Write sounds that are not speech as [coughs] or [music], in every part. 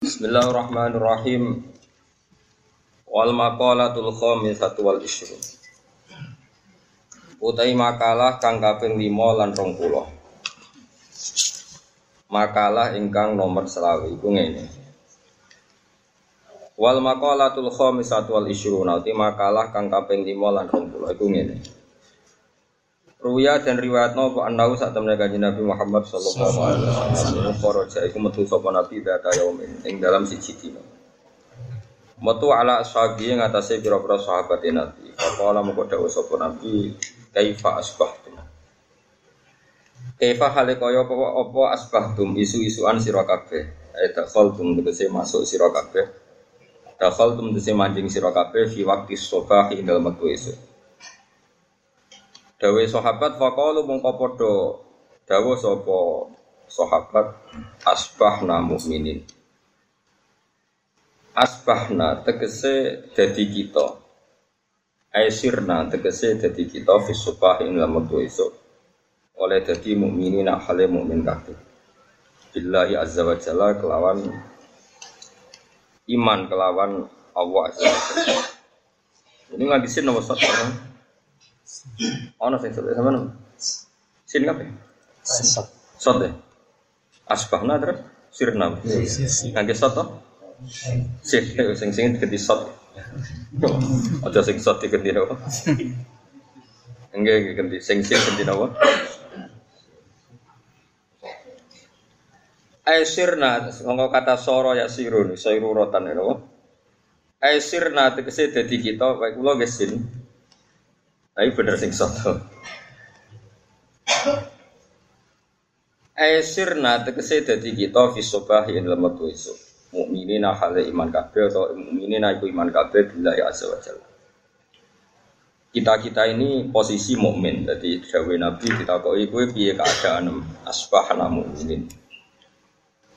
Bismillahirrahmanirrahim. Wal maqalatul khamisatu wal ishrun. Utai makalah kang kaping 5 lan 20. Makalah ingkang nomor selawe iku ngene. Wal maqalatul khamisatu wal ishrun. Utai makalah kang kaping 5 lan 20 iku ngene. Ruya dan riwayat nopo anau saat temen kanjeng Nabi Muhammad sallallahu alaihi wasallam kharaja iku metu sapa nabi data yaumin ing dalam siji dina. Metu ala ashabi ing atase pira-pira sahabat Nabi. Faqala moko dawuh sapa nabi kaifa asbahtum. Kaifa hale kaya apa apa asbahtum isu-isuan sira kabeh. Eh dakhaltum tegese masuk sira kabeh. Dakhaltum tegese manjing sira kabeh fi waqti subah ing dalem wektu esuk. Dawe sahabat faqalu mongko padha dawuh sapa sahabat asbahna mukminin. Asbahna tegese dadi kita. Aisirna tegese dadi kita fi subah ing wektu esuk. Oleh dadi mukminin hale mukmin kabeh. Billahi azza wa jalla kelawan iman kelawan Allah azza wa jalla. Ini nggak disin nomor satu. Ono sing sot sama nang. Sin kape? Sot. Sot deh. Asbahna terus sirna. Kangge sot to? Sih, sing sing ganti sot. Aja sing sot diganti apa? Enggak, enggak ganti sing sing ganti apa? Aisirna, ngomong kata soro ya sirun, sayru rotan ya, Aisirna tegese dadi kita, baik kula gesin, tapi bener sing soto. Aisirna tegese dadi kita fi sobah ing wektu esuk. Mukminina hale iman kabeh atau mukminina iku iman kabeh billahi azza wa jalla. Kita-kita ini posisi mukmin. Jadi dawuh Nabi kita kok iku piye keadaan asbahna mukminin.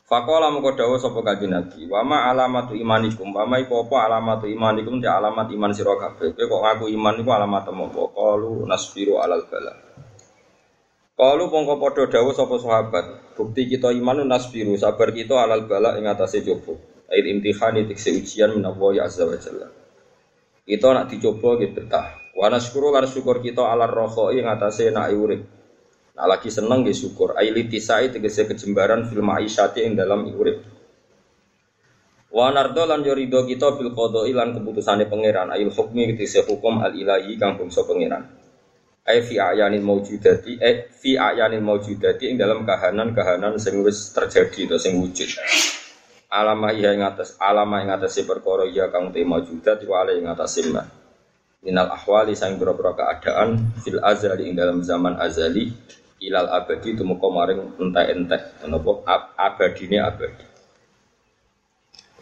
Fakola mengko dawuh sapa kanjeng Nabi, wa ma alamatu imanikum, wa ma iku apa alamatu imanikum te alamat iman sira kabeh. Kowe kok ngaku iman iku alamat apa? Qalu nasbiru alal bala. Qalu mongko padha dawuh sapa sahabat, bukti kita iman nasbiru, sabar kita alal bala ing atase coba. Air imtihani tikse ujian minallahi azza wa jalla. Kita nak dicoba gitu betah. Wa syukur kita alal rokhoi ing atase nak urip. Nah lagi seneng ya syukur. Aili tisai tegese kejembaran film aisyati yang dalam urip. Wa nardo lan yorido kita bil qadai lan keputusane pangeran. Ail hukmi tegese hukum al ilahi kang bangsa pangeran. Ai fi ayanil maujudati eh fi ayanil maujudati ing dalam kahanan-kahanan sing wis terjadi atau sing wujud. Alamah iya ing atas alamah ing atas perkara iya kang te maujudat wa ala ing atas ma. Minal ahwali sang boro keadaan fil azali ing dalam zaman azali ilal abadi tumeka maring entek-entek. Napa abadine abadi.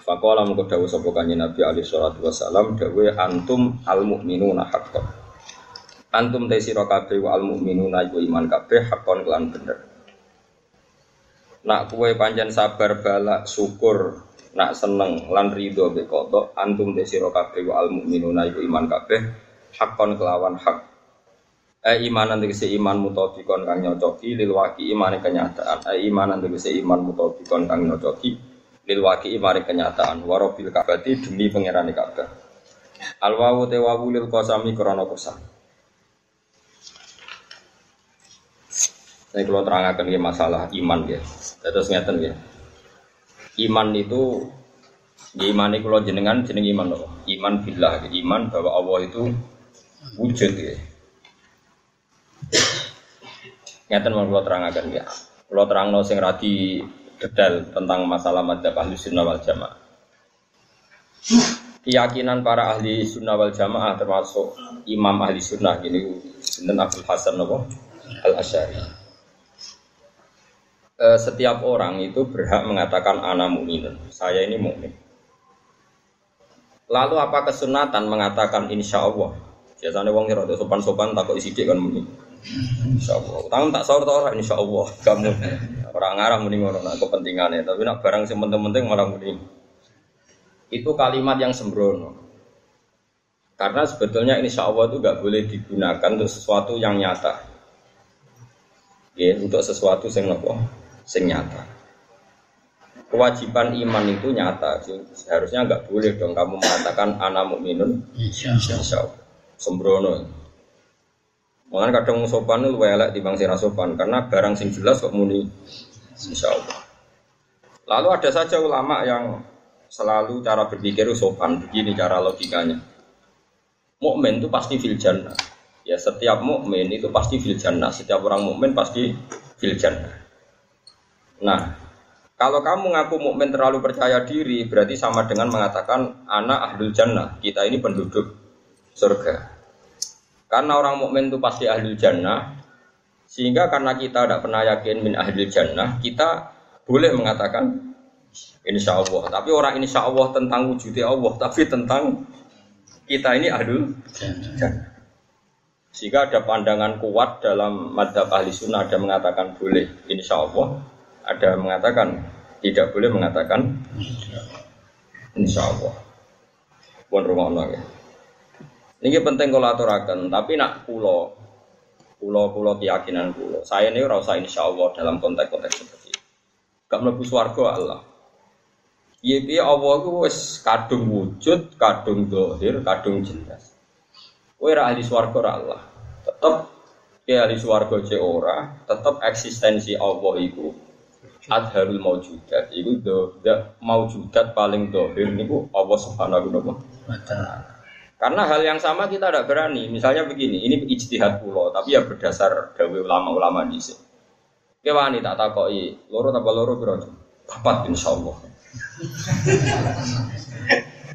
Fakola mengko dawuh sapa kanjeng Nabi alaihi salatu wasalam antum al mukminuna haqqan. Antum te sira wa al mukminuna iku iman kabeh haqqan kelan bener. Nak kue panjang sabar balak syukur nak seneng lan ridho be antum te sira wa al mukminuna iku iman kabeh haqqan kelawan hak Eh imanan tegese iman mutobikon kang nyocoki lil waki imane kenyataan. Eh imanan tegese iman mutobikon kang nyocoki lil waki imane kenyataan. Warobil kabati demi pangerane Ka'bah. Al wawu te wawu lil qasami krana qasam. Saya kalau terangkan ya masalah iman ya. Terus ngeten ya. Iman itu ya iman itu jenengan jeneng iman loh. Iman billah, iman bahwa Allah itu wujud ya Ngeten mau kalau terangkan ya. Kalau terang sing radi detail tentang masalah madzhab ahli sunnah wal jamaah. Keyakinan para ahli sunnah wal jamaah termasuk imam ahli sunnah gini sinten Abdul Hasan Nabi al Asyari. E, setiap orang itu berhak mengatakan ana mukmin. Saya ini mukmin. Lalu apa kesunatan mengatakan insya Allah? Biasanya wong kira sopan-sopan takut isi kan mukmin. Insya Allah. Tangan tak sahur tau orang Insya Allah. Kamu orang ngarah mending ngono nak kepentingannya. Tapi nak barang yang penting-penting malah mending. Itu kalimat yang sembrono. Karena sebetulnya Insya Allah itu gak boleh digunakan untuk sesuatu yang nyata. Ya, untuk sesuatu yang nopo, sing nyata. kewajiban iman itu nyata. Seharusnya nggak boleh dong kamu mengatakan anak mukminun insya Allah. Sembrono. Makanya kadang sopan itu elek di bangsa sopan karena barang sing jelas kok muni insya Allah. Lalu ada saja ulama yang selalu cara berpikir sopan begini cara logikanya. Mukmin itu pasti fil jannah. Ya setiap mukmin itu pasti fil jannah. Setiap orang mukmin pasti fil jannah. Nah, kalau kamu ngaku mukmin terlalu percaya diri, berarti sama dengan mengatakan anak ahlul jannah. Kita ini penduduk surga. Karena orang mukmin itu pasti ahlul jannah, sehingga karena kita tidak pernah yakin min ahlul jannah, kita boleh mengatakan insya Allah. Tapi orang insya Allah tentang wujudnya Allah, tapi tentang kita ini ahlul jannah. Sehingga ada pandangan kuat dalam madhab ahli sunnah ada mengatakan boleh insya Allah, ada mengatakan tidak boleh mengatakan insya Allah. Pun rumah ya. Ini penting kalau aturakan, tapi nak pulau, pulau pulau keyakinan pulau. Saya ini rasa insya Allah dalam konteks-konteks seperti itu. Gak melebu suarga Allah. Iya iya Allah itu wes kadung wujud, kadung dohir, kadung jelas. Kue ahli suarga Allah. Tetap ya ahli suarga ora, tetap eksistensi Allah itu adharul maujudat itu do maujudat paling dohir niku Allah subhanahu wa ta'ala karena hal yang sama kita tidak berani misalnya begini ini ijtihad pulau tapi ya berdasar dawe ulama-ulama di sini kewani tak takoi loro tambah loro biro papat insyaallah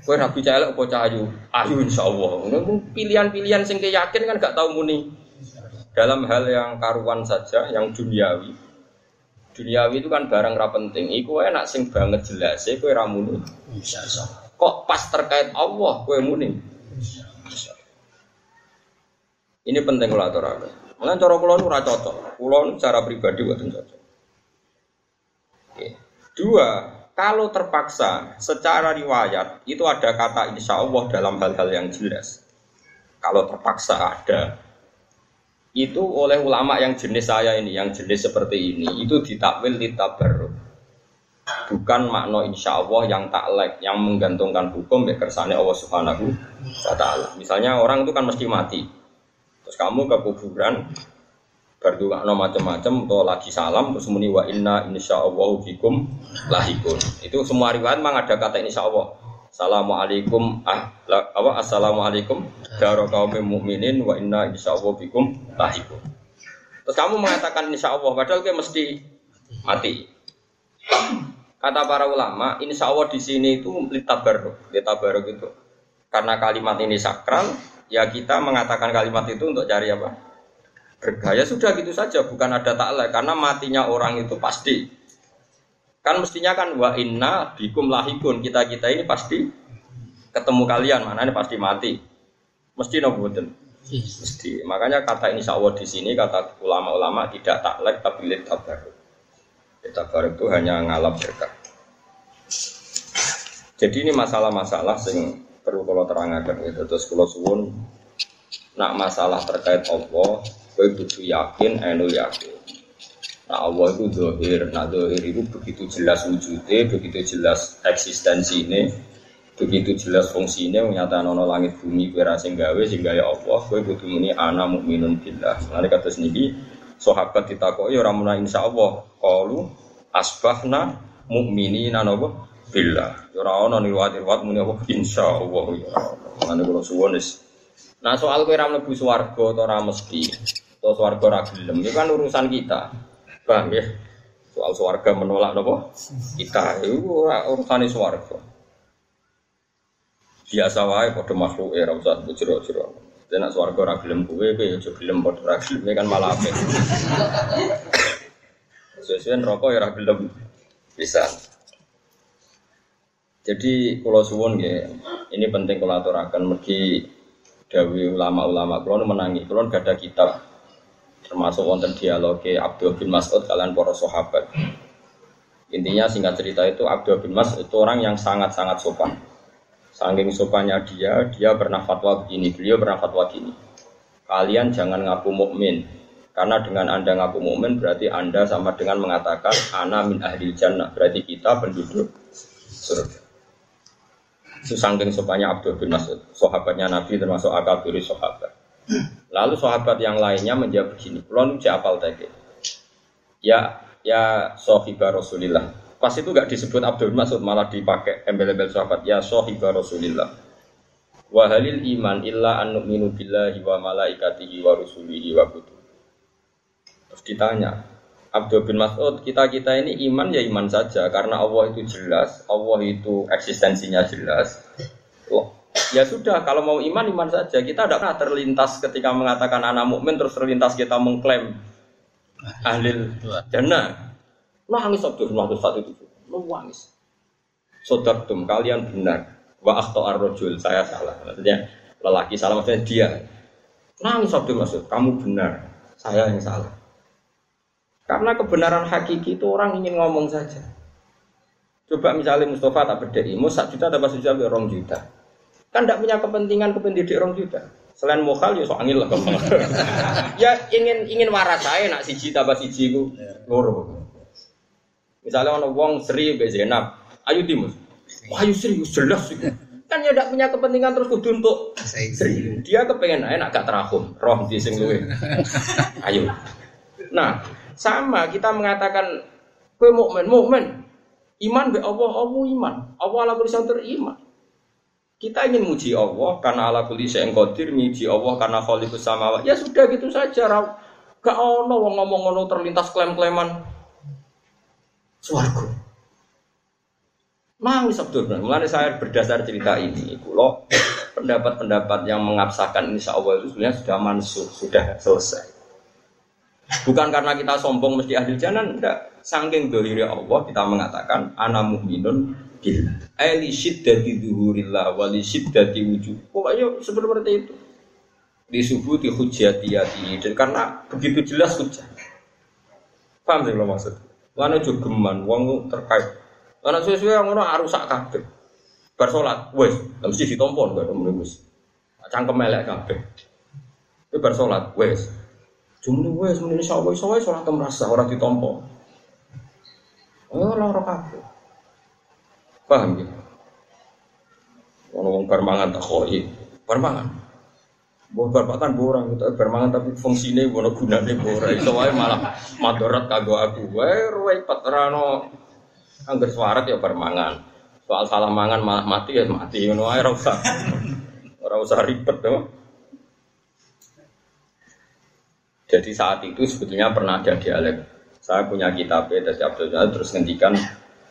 Kue rapi celek apa cahayu? Ayu insya Allah. Pilihan-pilihan sing yakin kan gak tahu muni. Dalam hal yang karuan saja, yang duniawi, duniawi itu kan barang ra penting. Iku enak sing banget jelas, e kowe ra muni. Kok pas terkait Allah kowe muni? Ini penting kalau aturaken. Mulane cara kula nu cocok. Kula cara pribadi buatan cocok. Oke. Dua, kalau terpaksa secara riwayat itu ada kata insya Allah dalam hal-hal yang jelas. Kalau terpaksa ada, itu oleh ulama yang jenis saya ini, yang jenis seperti ini, itu ditakwil ditabaruk. Bukan makna insya Allah yang taklek, yang menggantungkan hukum ya kersane Allah Subhanahu wa Ta'ala. Misalnya orang itu kan mesti mati, terus kamu ke kuburan berdua no macam-macam atau lagi salam terus muni wa inna insya Allah fikum lahikun itu semua riwayat memang ada kata insya Allah Assalamualaikum ah, apa Assalamualaikum daro kaum mukminin wa inna insyaallah bikum lahikum. Terus kamu mengatakan insya Allah padahal kayak mesti mati. Kata para ulama, insya Allah di sini itu litabaruk, litabaruk itu. Karena kalimat ini sakral, ya kita mengatakan kalimat itu untuk cari apa? Bergaya sudah gitu saja, bukan ada taklek. Karena matinya orang itu pasti. Kan mestinya kan wa inna bikum lahikun kita kita ini pasti ketemu kalian mana ini pasti mati. Mesti nopo Mesti. Makanya kata ini Allah di sini kata ulama-ulama tidak taklek tapi lihat tabaruk. Tabaruk itu hanya ngalap berkah. Jadi ini masalah-masalah sing perlu kalau terangkan itu terus kalau suwun nak masalah terkait Allah, gue butuh yakin, enu yakin. Nah Allah itu dohir, nah dohir itu begitu jelas wujudnya, begitu jelas eksistensi ini, begitu jelas fungsi ini, menyatakan nono langit bumi kue sing gawe sehingga ya Allah, kue butuh ini ana mukminun billah. Nanti kata sendiri, sahabat orang muna insya Allah, kalu asbahna mukmini nanobo billah. Orang ono riwayat riwayat muni apa insya Allah ya. Nanti kalau suwonis. Nah soal kue ram lebu swargo atau ram mesti, atau swargo ragilem, itu kan urusan kita. Paham ya? Soal suarga menolak nopo? Kita itu urusan suarga. Biasa wae pada makhluk era usah bujro-jero. Dan nak suarga ora gelem kowe kowe aja gelem padha ora gelem kan malah apik. [coughs] Sesuai rokok ya ora gelem bisa. Jadi kalau suwon ya, ini penting kalau aturakan mergi dawi ulama-ulama. Kalau menangi, kalau gak ada kitab termasuk wonten dialog Abdul bin Mas'ud kalian para sahabat. Intinya singkat cerita itu Abdul bin Mas'ud itu orang yang sangat-sangat sopan. Saking sopannya dia, dia pernah fatwa begini, beliau pernah fatwa gini. Kalian jangan ngaku mukmin Karena dengan Anda ngaku mukmin berarti Anda sama dengan mengatakan ana min ahli jannah. Berarti kita penduduk surga. Susangking sopanya Abdul bin Mas'ud, sahabatnya Nabi termasuk akabiri sahabat. Lalu sahabat yang lainnya menjawab begini, "Kulon apal tadi." Ya, ya sohibah Rasulillah. Pas itu gak disebut Abdul bin Mas'ud, malah dipakai embel-embel sahabat. Ya sohibah Rasulillah. Wahalil iman illa an nu'minu billahi wa malaikatihi wa rusulihi wa kutubihi Terus ditanya, Abdul bin Mas'ud, kita-kita ini iman ya iman saja karena Allah itu jelas, Allah itu eksistensinya jelas. Oh, ya sudah, kalau mau iman iman saja. Kita tidak pernah terlintas ketika mengatakan anak mukmin terus terlintas kita mengklaim ahli jannah. Nangis Abdul bin Mas'ud saat itu, nangis. Sodatum, kalian benar. Wa akhto arrojul, saya salah. Maksudnya lelaki salah, maksudnya dia. Nangis Abdul Mas'ud, kamu benar, saya yang salah. Karena kebenaran hakiki itu orang ingin ngomong saja. Coba misalnya Mustafa tak berdiri, mau sak juta dapat juta orang juta. Kan tidak punya kepentingan kependidik orang juta. Selain mokal ya so angin lah [laughs] Ya ingin ingin waras saya nak siji tambah siji ku loro. Misalnya orang wong Sri be Zainab, ayo timus. Wah, ayo Sri jelas sih. Kan ya tidak punya kepentingan terus kudu untuk Sri. Dia kepengen enak gak terahum, roh di sing luwe. [laughs] Ayo. Nah, sama kita mengatakan kue mukmin, mukmin. Iman be Allah, Allah iman. Allah ala kulli iman. Kita ingin muji Allah karena ala kulli syai'in qadir, muji Allah karena khaliqus samawati. Ya sudah gitu saja. Gak ono wong ngomong ngono terlintas klaim-klaiman swarga. Mau Abdul Mulai saya berdasar cerita ini, kalau [coughs] pendapat-pendapat yang mengabsahkan insya Allah itu sebenarnya sudah mansuh, sudah selesai. Bukan karena kita sombong mesti ahli jannah, enggak. Saking dohiri Allah kita mengatakan ana mu'minun billah. Aili syiddati dhuhurillah wa li syiddati wujud. Pokoknya seperti itu. Di subuh di hujatiyati dan karena begitu jelas hujah. Paham sih lo maksud? Lana jogeman, wong terkait. Lana sesuai yang ngono arusak kabeh. Bar salat, wes, mesti ditompon gak ada wis. Cangkem elek kabeh. Itu bar wes, Jumlah gue semuanya insya Allah sholat merasa orang ditompo. Oh, orang orang kafe. Paham ya? Orang orang bermangan tak koi, bermangan. Buat berpakan borang, kita bermangan tapi fungsinya buat gunanya borang. Itu wae malah madorat kagak aku. Wae ruwet patrano angger suarat ya bermangan. Soal salah mangan malah mati ya mati. Ngono wae usah ribet tuh. Jadi saat itu sebetulnya pernah ada dialek. Saya punya kitab dari Abdul Jalal terus ngendikan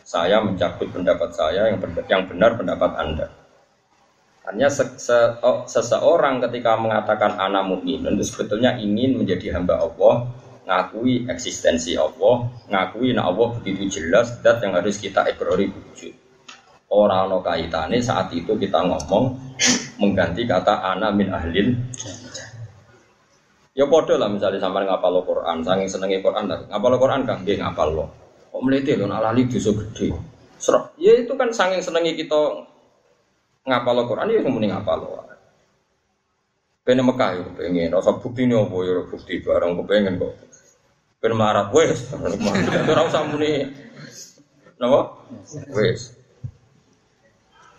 saya mencabut pendapat saya yang yang benar pendapat Anda. Hanya se se seseorang ketika mengatakan anak mukmin itu sebetulnya ingin menjadi hamba Allah, ngakui eksistensi Allah, ngakui nah Allah begitu jelas dat yang harus kita ekrori wujud. Orang no kaitannya saat itu kita ngomong mengganti kata anak min ahlin Ya podo lah misalnya sampai ngapal lo Quran, saking senengnya Quran, ngapal lo Quran kan dia ngapal lo. Kok meliti lo nalali dosa gede. Serok, ya itu kan saking senengnya kita ngapal lo Quran, ya mending ngapal lo. Pengen Mekah ya, pengen. Rasa bukti nih apa ya bukti barang pengen kok. Pengen marah, wes. [laughs] Rasa usah muni. Napa? Wes.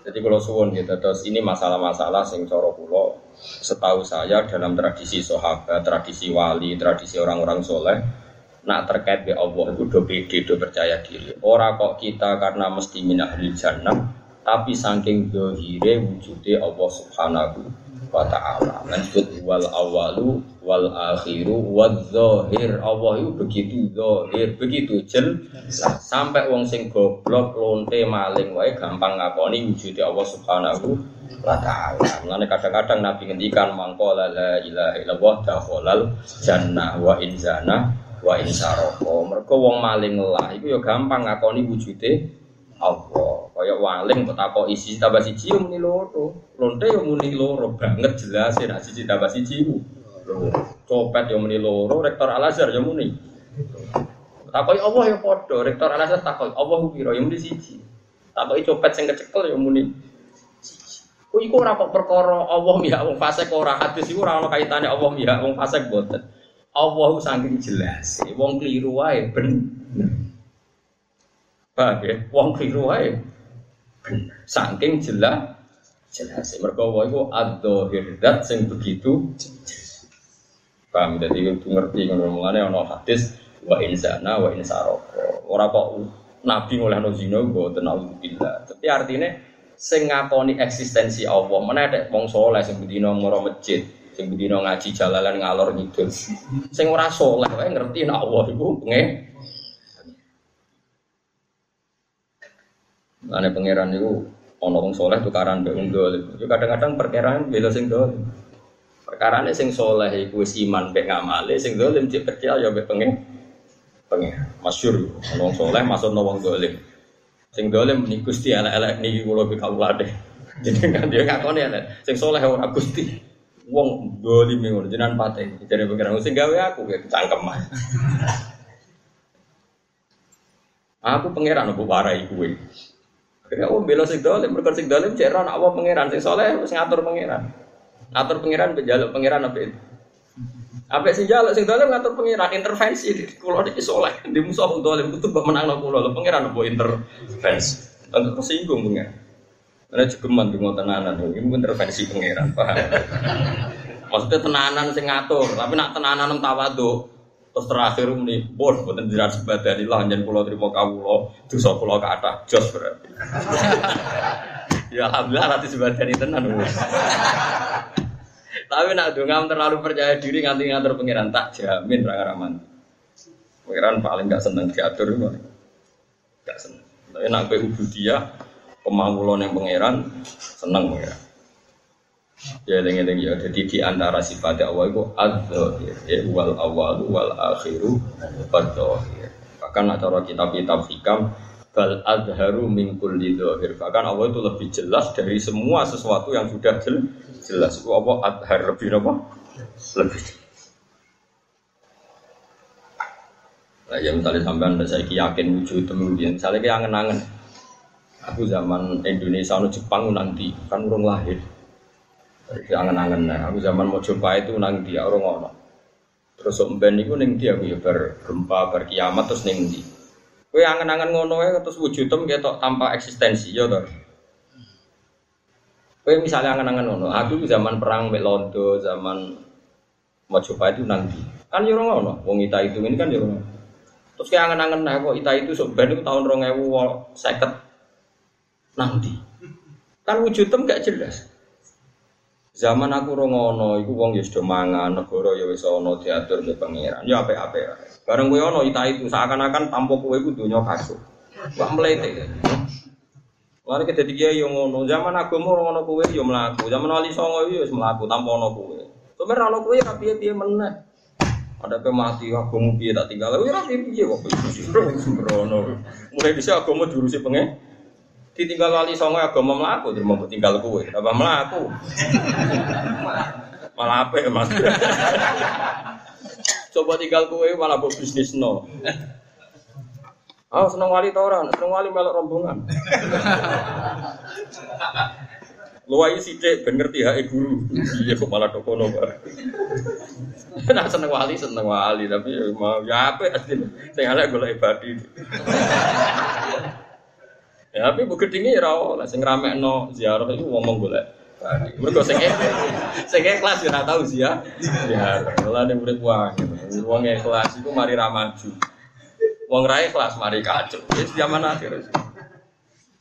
Jadi kalau suwon gitu, terus ini masalah-masalah sing coro pulau. Setahu saya dalam tradisi sahabat, tradisi wali, tradisi orang-orang soleh, nak terkait be Allah itu do pede, do percaya diri. Orang kok kita karena mesti minah jannah, tapi saking dohire wujudnya Allah Subhanahu wa taala. Lanjut wal awalu wal akhiru wal zahir. Allah itu begitu zahir, begitu jel sampai wong sing goblok lonte maling wae gampang ngakoni wujudnya Allah Subhanahu wa taala. Kadang-kadang Nabi ngendikan mangkola la ilaha illallah dakhalal jannah wa inzana wa insaroko. Mergo wong maling lah iku ya gampang ngakoni wujudnya Allah. Kaya waling takok isi tambah siji yo muni loro. Lonte yo muni loro banget jelas ya nek siji tambah siji. Copet yo muni loro, rektor Al Azhar yo muni. Takoki Allah yo padha, rektor Al Azhar takoki Allah ku pira yo muni siji. Takoki copet sing kecekel yo muni Oh iku ora kok perkara Allah mihak wong fasik ora hadis iku ora ana kaitane Allah mihak wong fasik boten. Allah saking jelas. Wong keliru wae ben. Paham ya? Wong keliru wae ben. Saking jelas jelas. Mergo wae iku adzahir dat sing begitu Paham dadi kudu ngerti ngono mulane ana hadis wa insana wa insaroko. Ora kok nabi ngolehno zina mboten naudzubillah. Tapi artinya sing ngakoni eksistensi Allah. Mana ada wong saleh sing bedina mara masjid, sing bedina ngaji jalalan ngalor ngidul. Sing ora saleh wae ngerti nek Allah iku nge Ane pangeran itu ono wong soleh tukaran mbek wong. Yo kadang-kadang perkiraan beda sing dolim. Perkarane sing soleh iku wis iman mbek ngamale, sing dolim cek percaya ya mbek pengen pengen. Masyhur wong soleh no wong dolim. Sing dolim ning Gusti elek-elek niki kula bi. [laughs] Jadi kan dia ngakoni elek. Sing soleh ora Gusti. Wong dolim ngono jenengan pate. Jadi pengiran sing gawe aku ya cangkem mah. [laughs] Aku pangeran apa warai kuwe. Akhirnya oh bela sing dolim, mereka sing dolim cek nak apa pangeran, sing soleh sing ngatur pangeran. Ngatur pangeran bejaluk pangeran apa itu? Apa sing jaluk sing dolim ngatur pangeran intervensi di kulo iki soleh, di musuh wong dolim kudu mbok menang kulo lho pangeran apa intervensi. Tentu tersinggung pangeran. Karena jegeman dungo tenanan, ini intervensi pangeran, paham? Maksudnya tenanan sing ngatur, tapi nak tenanan tawadu, Terus terakhir ini, bos, buatan jiran sebadani lah, jangan pulau terima kawulo, dosa pulau ke atas, jos berarti. [laughs] ya alhamdulillah nanti sebadani tenan. Tapi nak dongam terlalu percaya diri nganti ngatur pengiran tak jamin ranga raman. Pengiran paling gak seneng diatur itu, gak seneng. Tapi nak dia pemawulon yang pengiran seneng pengiran. Ya lengi-lengi ya. Jadi di antara sifat Allah itu adzahir, ya wal awal wal akhiru adzahir. Bahkan cara kitab-kitab hikam bal adharu min kulli dhahir. Bahkan Allah itu lebih jelas dari semua sesuatu yang sudah jelas. Itu apa adhar lebih apa? Lebih. Nah, ya misalnya sampean saya yakin wujud temu misalnya kayak angen-angen. Aku zaman Indonesia no Jepang nanti kan urung lahir. Angen-angen nah, aku zaman mau coba itu nang dia orang ngono. Terus mben niku dia aku ya ber gempa ber kiamat terus ning ndi. Angen-angen ngono ya terus wujudem ketok tanpa eksistensi ya. Kowe misalnya angen-angen ngono, aku zaman perang mek Londo, zaman coba itu nang ndi. Kan yo ngono, wong ita itu ini kan yo Terus kayak angen-angen nah kok ita itu sok ben itu tahun 2050 nang ndi. Kan wujudem gak jelas. Zaman aku rongono, iku wong ya sudah mangan, negara ya wis ana diatur ke pangeran. Ya apik-apik. Bareng kowe ana ita itu seakan-akan tanpa kowe iku donya kacau. Wah mlete. Lalu kita tiga yang ngono, zaman aku mau ngono kowe yo melaku, zaman wali songo yo melaku tanpa ono kowe. Sebenarnya ono kowe tapi dia meneh. Ada pe mati aku mau piye tak tinggal, rapi piye kok sembrono. Mulai bisa aku mau diurusi pengen ditinggal wali songo agama melaku terus mau tinggal kue apa melaku malah ya mas. [laughs] Coba tinggal kue malah bisnis no Oh, seneng wali tau orang, seneng wali melok rombongan. [laughs] Luwai sidik ben ngerti hake guru. Iya kok malah dokono bar. [laughs] Nah seneng wali seneng wali tapi ya mau ya apa asline. Sing elek golek ibadi. [laughs] Ya, tapi bu gedinge ya ora oleh sing ramekno ziarah iku ngomong golek. Mergo sing sing kelas ya ora tau sih ya. Ya, malah ning urip wae. Wong kelas iku mari ra. Wong ra kelas mari kacau. Wis zaman akhir.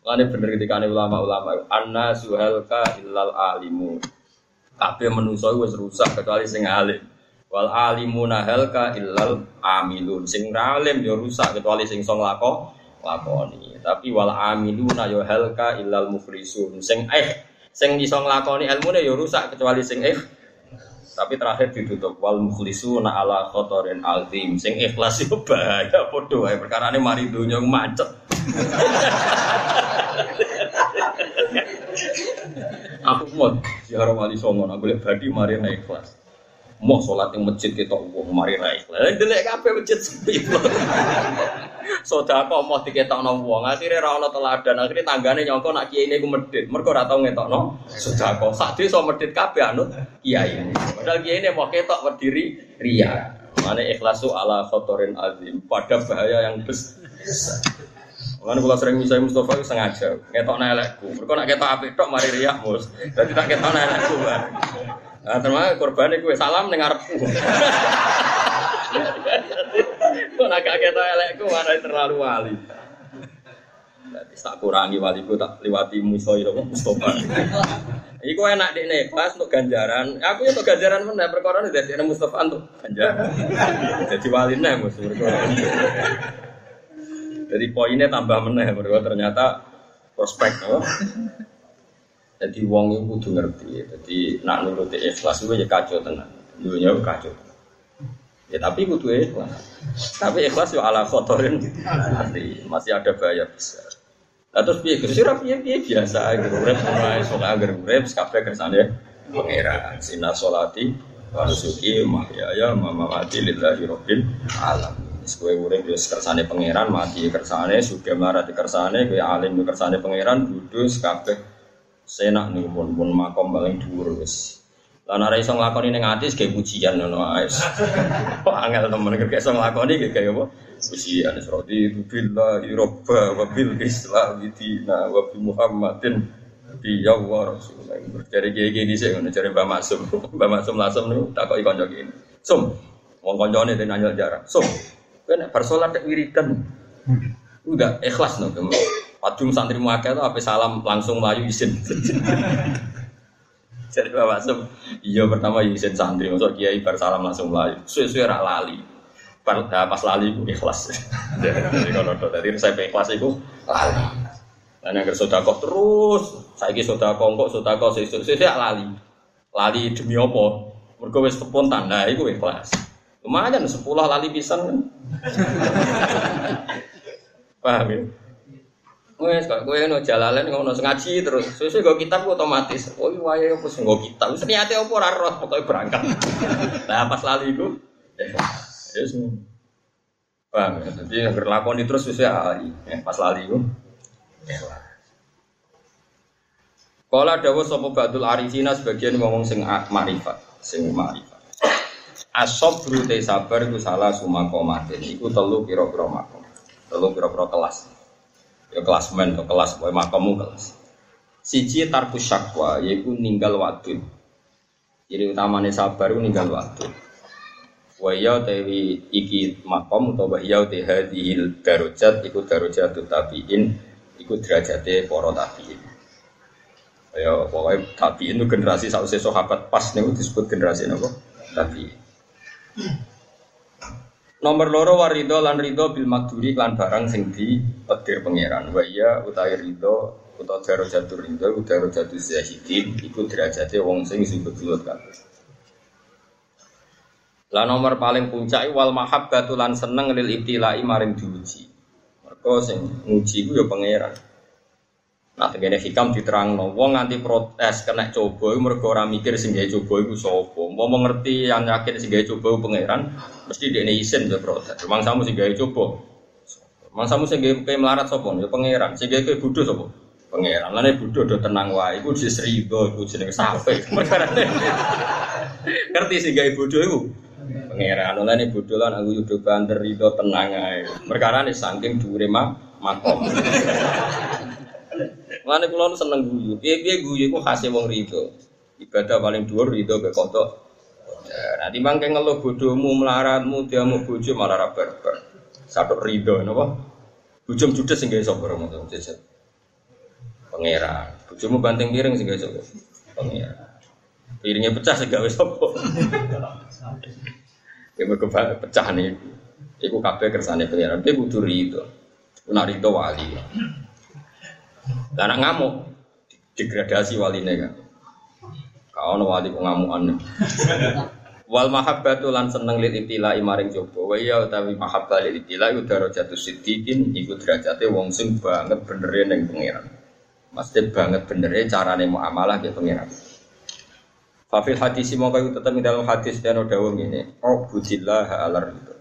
Lane bener ketika ulama-ulama anna suhalka illal alimu. Kabeh menungso wis rusak kecuali sing alim. Wal alimuna halka illal amilun. Sing alim ya rusak kecuali sing song lako lakoni. Tapi wal amiluna yo halka illal muflisun. Sing eh sing iso nglakoni ilmune yo rusak kecuali sing eh tapi terakhir ditutup wal mukhlisuna ala khotorin altim sing ikhlas yo bahaya padha wae perkara ini mari donya macet. Aku mau ziarah wali songo nak boleh badi mari naik kelas mau sholat yang masjid kita uang mari naik lah delek kafe masjid [laughs] sepi Sodako mau diketokno wong, akhirnya ra ono teladan, akhirnya tanggane nyongko nak kiai ini ku medit. Mergo ora tau ngetokno sodako. Sak desa medit kabeh anut kiai. Padahal kiai ini mau ketok berdiri ria. Mana ikhlasu ala khotorin azim pada bahaya yang besar. Mana kalau sering misalnya Mustafa itu sengaja ngetok nelekku. Mereka nak ketok api tok mari riak mus. Jadi tak ketok nelekku. Nah, termasuk korban itu salam dengar arepku. Kok nak ketok nelekku mana terlalu wali. Jadi tak kurangi waliku tak lewati musuh itu Mustafa. Iku enak deh nih, pas untuk ganjaran. Aku itu ganjaran mana perkara ini dari Mustafa untuk ganjaran. Jadi wali nih musuh Jadi poinnya tambah meneh mereka ternyata prospek oh. Jadi wong itu kudu ngerti. Jadi nak nuruti ikhlas itu ya kacau tenang. Dunia kacau. Ya tapi kudu ikhlas. Tapi ikhlas yo ala kotorin masih ada bahaya besar. Nah, terus piye Gus ora piye biasa gitu. Urip mulai sok agar urip kabeh kersane pangeran. Sina solati wa nusuki mahyaya mamati lillahi rabbil alamin. Kowe urip yo kersane pangeran, mati kersane, sugih marati kersane, kowe alim kersane pangeran, kudus kabeh senak nih pun pun makom paling dhuwur wis. Lah nek iso nglakoni ning ati ge pujian ngono ae. Kok [laughs] angel temen kek iso nglakoni kaya apa? Pujian rodi billahi robba wa bil islam dina wa bi muhammadin bi ya wa rasulullah. Kiai kiai dhisik ngono jare Mbak Maksum. [laughs] Mbak Maksum langsung niku takoki kanca kene. Sum, wong kancane den nanya jarak. Sum, kowe nek bar salat wiridan. Enggak ikhlas no. Padung santri muakeh itu apa salam langsung melayu izin. [laughs] Jadi Bapak Sum, iya pertama izin santri, masuk kiai bar salam langsung melayu. Suwe-suwe rak lali. Pas, nah, pas lali itu ikhlas. [laughs] Jadi kalau tadi saya ikhlas itu lali. Dan yang sodakoh terus, saya kira sodakoh kok sodakoh sesuk sesuk lali. Lali demi apa? Mereka wis spontan, nah itu ikhlas. Lumayan sepuluh lali pisang kan. [laughs] Paham ya? Wes kok kowe ngono jalalan ngono ngaji terus. Sesuk go kitab otomatis. Oh iya wae opo sing go kitab. Wis niate opo ora roh pokoke berangkat. [laughs] Lah pas lali iku yes. Paham ya? Jadi yang berlakoni terus wis ya pas lali iku. Kala dawuh sapa Badul Arifina sebagian ngomong sing marifat, sing marifat. Asob brute sabar iku salah sumakomatin. Iku telu pira-pira makom. Telu pira-pira kelas ya kelas men atau kelas boy makamu kelas siji tarkus syakwa yaitu ninggal waktu jadi utamanya sabar itu ninggal waktu Waya tewi iki makom atau waya te hadhil darajat iku darajat tabiin iku derajate para tabiin. Ya pokoknya tabiin itu generasi sausé sahabat pas niku disebut generasi napa? Tabiin. Nomor loro warido lan rido bil makduri lan barang sing di petir pangeran. Wa iya utawi rido utawa jatuh rido utawa jatuh zahidin iku derajate wong sing sing bedulut kabeh. Lah nomor paling puncak wal mahabbatu lan seneng lil ibtilai maring diuji. Mergo sing nguji ku ya pangeran. Nah, tegene hikam diterangno, wong nganti protes kena coba iku mergo ora mikir sing gawe coba iku sapa. Mau mengerti yang yakin sing gawe coba pangeran, mesti dekne isin ya protes. Mangsamu sing gawe coba. Mangsamu sing gawe melarat sapa? Ya pangeran. Sing gawe bodho sapa? Pangeran. Lane bodho do tenang wae iku disrido iku jenenge. Perkarane. [laughs] Ngerti sing gawe bodho iku? Pangeran. Lane bodho lan aku yudo banter rido tenang ae. Perkarane saking dhuwure makom. [laughs] Mulane kula seneng guyu. Piye-piye guyu iku khase wong rido. Ibadah paling dhuwur rido ke kodok. Nah, timbang keng ngeluh bodohmu, melaratmu, dia mau bojo malah ra barbar. Satu rido napa? Bujum judes sing gawe sapa ramo jajan. Pangeran. Bojomu banting piring sing gawe sapa? Pangeran. Piringnya pecah sing gawe sapa? Ya mergo pecah nih. Iku kabeh kersane pangeran. Dia kudu rido. Nak rido wali. Lah anak ngamuk degradasi waline kan. Kau no wali kok ngamukan. [laughs] Wal mahabbatu lan seneng lil ibtila maring coba. Wa ya utawi mahabbah lil ibtila iku darajatu siddiqin iku derajate wong sing banget benere ning pangeran. Mesti banget benere carane muamalah ke pangeran. Fafil hadis mau kayu tetap dalam hadis dan dawuh ngene. Ubudillah ala ridho.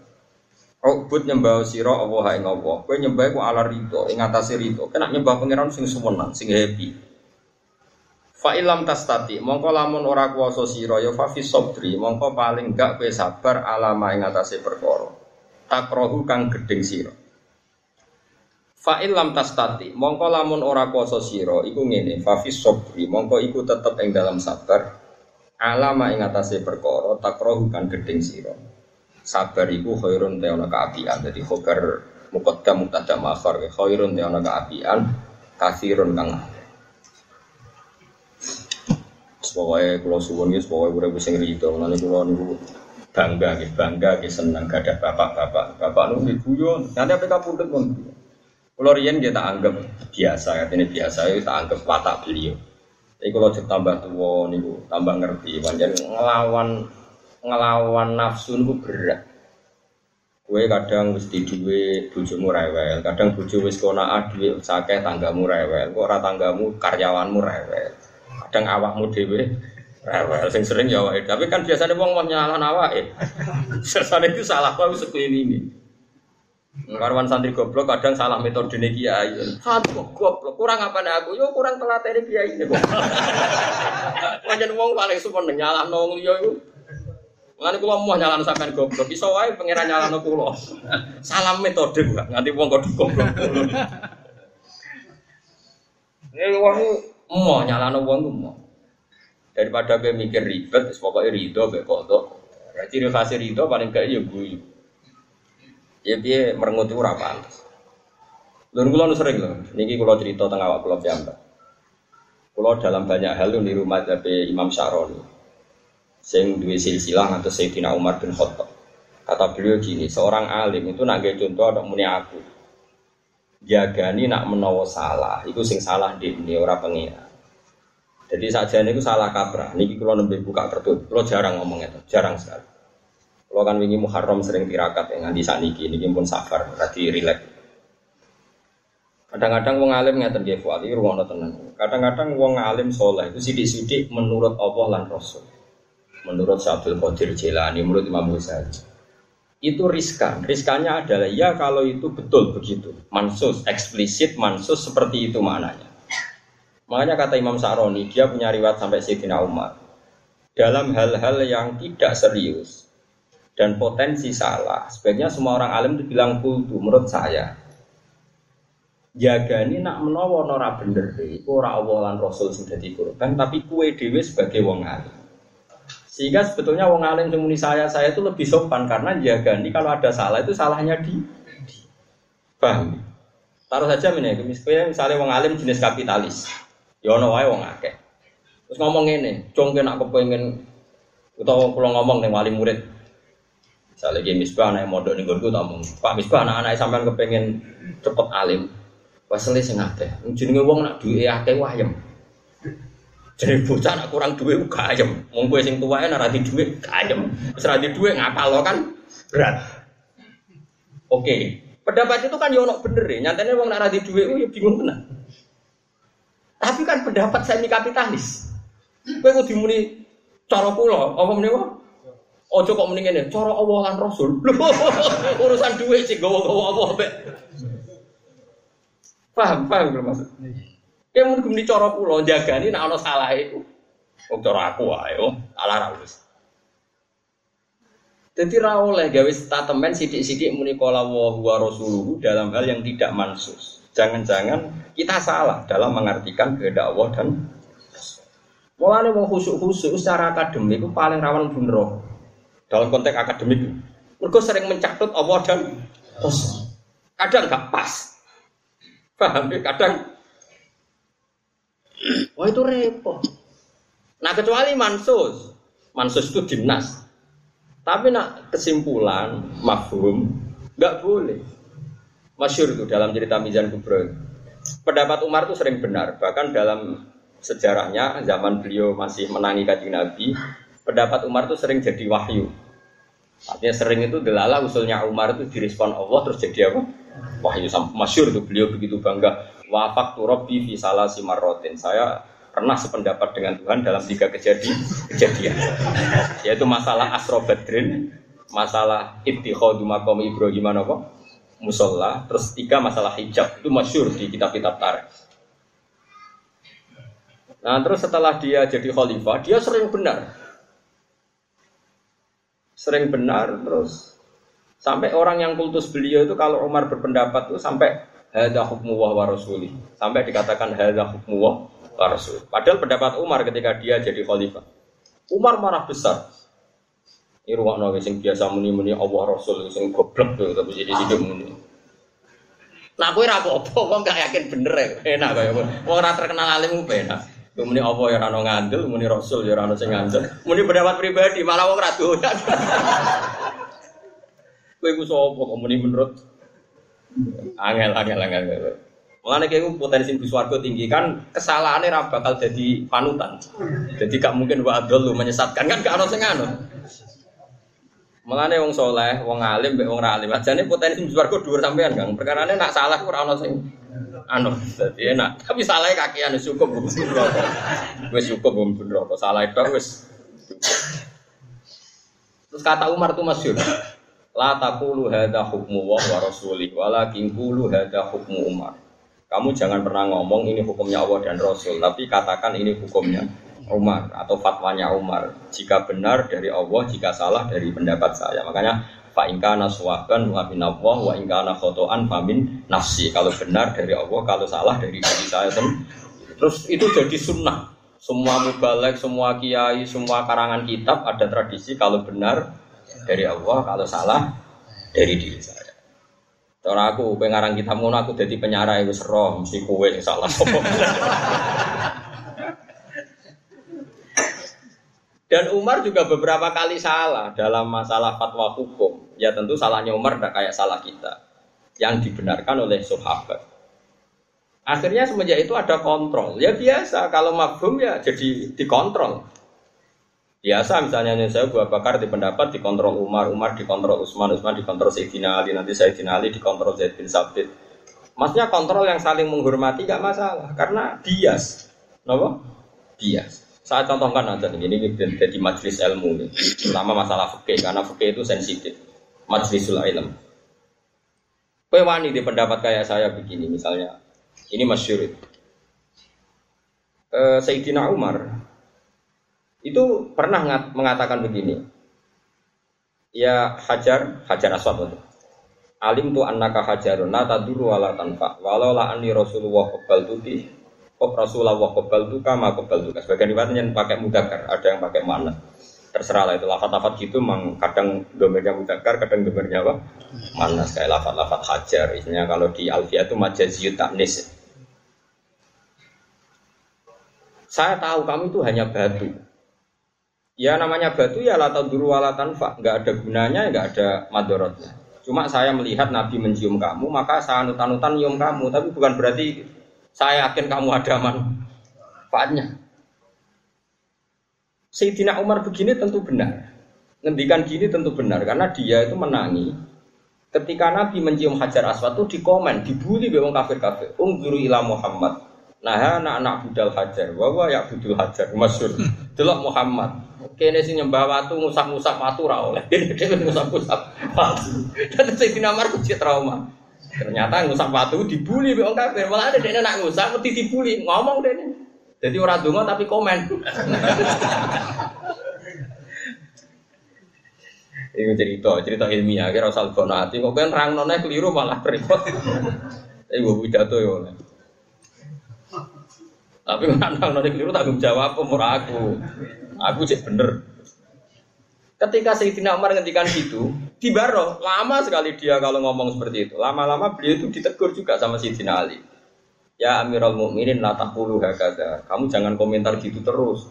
Ubud nyembah sira Allah ing Allah. Kowe nyembah ku ala ridho ing atase ridho. Kena nyembah pangeran sing suwenan, sing happy. Fa ilam tastati, mongko lamun ora kuwasa sira ya fa fi mongko paling gak kowe sabar alama ing atase perkara. Takrohu kang gedeng sira. Fa ilam tastati, mongko lamun ora kuwasa sira iku ngene, fa fi mongko iku tetep ing dalam sabar alama ing atase perkara takrohu kang gedeng sira. Sabar iku khairun te ana kaapian, dadi khobar muqaddam mubtada ma'khar khairun te ana kaapian, kasirun kang Pokoknya kalau suwon ya, pokoknya gue bisa ngeri itu. Nanti kalau niku bangga, gitu, bangga, gitu, senang gak ada bapak-bapak. Bapak nu guyon. Nanti apa kamu pun. Kalau Rian kita anggap biasa, ini biasa, kita anggap watak beliau. Tapi kalau tambah tua, niku tambah ngerti. Panjang ngelawan ngelawan nafsu niku berat. Kue kadang mesti duwe bojomu rewel, kadang bojo wis kona duwe sakeh tanggamu rewel, kok ora tanggamu karyawanmu rewel kadang awakmu dhewe rewel sing sering ya awake tapi kan biasanya wong mau nyalah awake [laughs] sesane itu salah kau seperti ini Karwan santri goblok kadang salah metode nih kiai. Satu goblok kurang apa nih aku? Yo kurang telat ini kiai. [laughs] Wajan wong paling support nyalah nong liyo itu. Mengenai kulo mau nyalah sampai goblok. Iso wae pangeran nong kulo. Salah metode gak nganti wong kok goblok. Ini wong Mau nyalano wong mau. Daripada gue mikir ribet, pokoknya rido gue kodok. Ciri khas rido paling kayak ya gue. Ya dia merengut itu rapan. Lalu kulo sering loh. Niki kulo cerita tengah awak kulo piyambak. Kulo dalam banyak hal di rumah tapi Imam Syaroni. Sing dua silsilah atau Sayyidina Umar bin Khattab. Kata beliau gini, seorang alim itu nak contoh ada muni aku jagani nak menawa salah, itu sing salah di ini orang pengira. Jadi saja ini salah kaprah. Niki kalau nembe buka kartu, lo jarang ngomong itu, jarang sekali. Kalau kan wingi Muharram sering tirakat yang di saat niki, pun safar, berarti rileks. Kadang-kadang wong alim ngeten nggih fuat iki ruwono tenan. Kadang-kadang wong alim soleh itu sidik-sidik menurut Allah lan Rasul. Menurut Syabdul Qadir Jilani, menurut Imam Ghazali itu riskan. Riskannya adalah ya kalau itu betul begitu. Mansus, eksplisit mansus seperti itu maknanya. Makanya kata Imam Sa'roni, dia punya riwayat sampai Sayyidina Umar. Dalam hal-hal yang tidak serius dan potensi salah, sebaiknya semua orang alim itu bilang kultu menurut saya. Jaga ini nak menawa nora bener deh, ora awalan Rasul sudah dikurban, tapi kue dewi sebagai wong alim. Sehingga sebetulnya wong alim semuni saya saya itu lebih sopan karena jaga ini kalau ada salah itu salahnya di, di. Taruh saja ini, misalnya misalnya wong alim jenis kapitalis, ya ono wae wong akeh. Terus ngomong ini, cong kena kepengen atau kalau ngomong nih wali murid, misalnya gini misbah anak modal nih gue ngomong, Pak misbah anak-anak sampean kepengen cepet alim, pas selesai ngate, jenenge wong nak duit akeh wayem. Jadi bocah nak kurang duit gak ayem. Wong kowe sing tuwae ora di duit gak ayem. Wis duit ngapal lo kan berat. Oke. Pendapat itu kan yo ono bener ya. Nyatane wong nak ora di duit ya bingung tenan. Tapi kan pendapat semi kapitalis. Kowe kudu muni cara kula, apa wae? Ojo kok mending ngene, cara Allah lan Rasul. [laughs] Urusan duit sih gowo-gowo apa Paham, paham belum maksud? Ya mungkin gumni cara kula jagani nek ana salah iku. Wong cara aku oh, salah ra wis. Jadi ra oleh gawe statement sidik-sidik muni huwa rasuluhu dalam hal yang tidak mansus. Jangan-jangan kita salah dalam mengartikan kehendak Allah dan Mulane wong khusuk-khusuk secara akademik itu paling rawan bunro dalam konteks akademik. Mereka sering mencatut Allah dan. Kadang gak pas. Paham ya? Kadang Wah itu repot. Nah kecuali mansus, mansus itu dinas. Tapi nak kesimpulan, mafhum, nggak boleh. Masyur itu dalam cerita Mizan Kubro. Pendapat Umar itu sering benar. Bahkan dalam sejarahnya zaman beliau masih menangi kajian Nabi, pendapat Umar itu sering jadi wahyu. Artinya sering itu delala usulnya Umar itu direspon Allah terus jadi apa? Wahyu masyur itu beliau begitu bangga wafak turobi fi salah simarotin. Saya pernah sependapat dengan Tuhan dalam tiga kejadian, kejadian yaitu masalah Asro Badrin, masalah ittikhadu maqam Ibrahim apa? musola, terus tiga masalah hijab itu masyur di kitab-kitab tarikh. Nah terus setelah dia jadi khalifah, dia sering benar. Sering benar terus sampai orang yang kultus beliau itu kalau Umar berpendapat itu sampai hadza hukmu wa. Sampai dikatakan hadza hukmu wa rasul. Padahal pendapat Umar ketika dia jadi khalifah. Umar marah besar. Ini ruang nabi sing biasa muni-muni Allah Rasul sing goblok tuh tapi jadi hidup muni. Nah, aku ragu apa, kok gak yakin bener ya, enak kayak Wong ora terkenal alim enak. Muni apa ya rano ngandel, muni Rasul ya rano sing ngandel. Muni pendapat pribadi malah wong ra doyan. [laughs] Kowe iku sapa kok muni menurut angel angel angel. angel. Mulane kayak potensi di swarga tinggi kan kesalahannya ra bakal jadi panutan. Jadi gak mungkin wa lu menyesatkan kan gak ono sing anu. Mulane wong soleh, wong alim, mbek wong ra alim. Ajane potensi di swarga dhuwur sampean, Kang. Perkarane nak salah ora ono sing anu. Dadi enak. Tapi salah kakian cukup wis Wis cukup wong bener Salah itu wis. Terus kata Umar tuh masyhur. La taqulu hadza hukmu wa rasulih walakin qulu hadza hukmu Umar. Kamu jangan pernah ngomong ini hukumnya Allah dan Rasul, tapi katakan ini hukumnya Umar atau fatwanya Umar. Jika benar dari Allah, jika salah dari pendapat saya. Makanya fa ingkana suwaban wa min Allah wa ingkana khotoan famin nafsi. Kalau benar dari Allah, kalau salah dari diri saya. Terus itu jadi sunnah. Semua mubalek, semua kiai, semua karangan kitab ada tradisi kalau benar dari Allah, kalau salah dari diri saya. Cara aku pengarang kita ngono aku jadi penyarai wis roh mesti kowe sing salah. [laughs] Dan Umar juga beberapa kali salah dalam masalah fatwa hukum. Ya tentu salahnya Umar tidak kayak salah kita. Yang dibenarkan oleh sahabat. Akhirnya semenjak itu ada kontrol. Ya biasa kalau mafhum ya jadi dikontrol. Biasa misalnya saya Abu Bakar di pendapat dikontrol Umar, Umar dikontrol Utsman, Utsman dikontrol Sayyidina Ali, nanti Sayyidina Ali dikontrol Zaid bin Sabit. Maksudnya kontrol yang saling menghormati gak masalah karena bias. Kenapa? Bias. Saya contohkan aja ini jadi majelis ilmu nih, terutama masalah fikih karena fikih itu sensitif. Majlisul ilm. Pewani di pendapat kayak saya begini misalnya, ini masyur. Uh, Sayyidina Umar itu pernah mengatakan begini. Ya hajar, hajar aswad itu. Alim tu annaka hajarun la taduru wala tanfa. Walau la anni Rasulullah qabal tuti. Kok Rasulullah qabal tu kama qabal tu. Sebagian riwayat yang pakai mudakar, ada yang pakai mana. Terserah lah itu lafat-lafat gitu memang kadang domernya mudakar, kadang domernya apa? Mana kayak lafat-lafat hajar. Isinya kalau di Alfia itu majaziyut taknis. Saya tahu kamu itu hanya batu, Ya namanya batu ya lata duru walatan nggak ada gunanya, nggak ada madorotnya. Cuma saya melihat Nabi mencium kamu, maka saya anutan-anutan nyium kamu, tapi bukan berarti saya yakin kamu ada manfaatnya. Sayyidina Umar begini tentu benar. Ngendikan gini tentu benar karena dia itu menangi ketika Nabi mencium Hajar Aswad itu dikomen, dibully bewong kafir-kafir. Ungzuru ila Muhammad. Nah, anak-anak budal Hajar, bahwa ya budul Hajar, masyur. Delok Muhammad. Kene sing nyembah watu ngusap-ngusap watu ra oleh. [laughs] Dhewe ngusap-ngusap watu. Dan Sayyidina Umar kuwi trauma. Ternyata ngusap watu dibully wong kafir. Malah ada dene nak ngusap mesti dibully, ngomong dene. Jadi ora donga tapi komen. [laughs] Ini cerita, cerita ilmiah, kira usah hati. Kok kan rang nonnya keliru malah repot. Ini gue pidato ya. Tapi [laughs] rang nonnya keliru tanggung jawab umur aku. Aku cek bener. Ketika Sayyidina Umar ngendikan gitu, di Baro lama sekali dia kalau ngomong seperti itu. Lama-lama beliau itu ditegur juga sama Sayyidina Ali. Ya Amirul Mukminin la taqulu hakadha. Kamu jangan komentar gitu terus.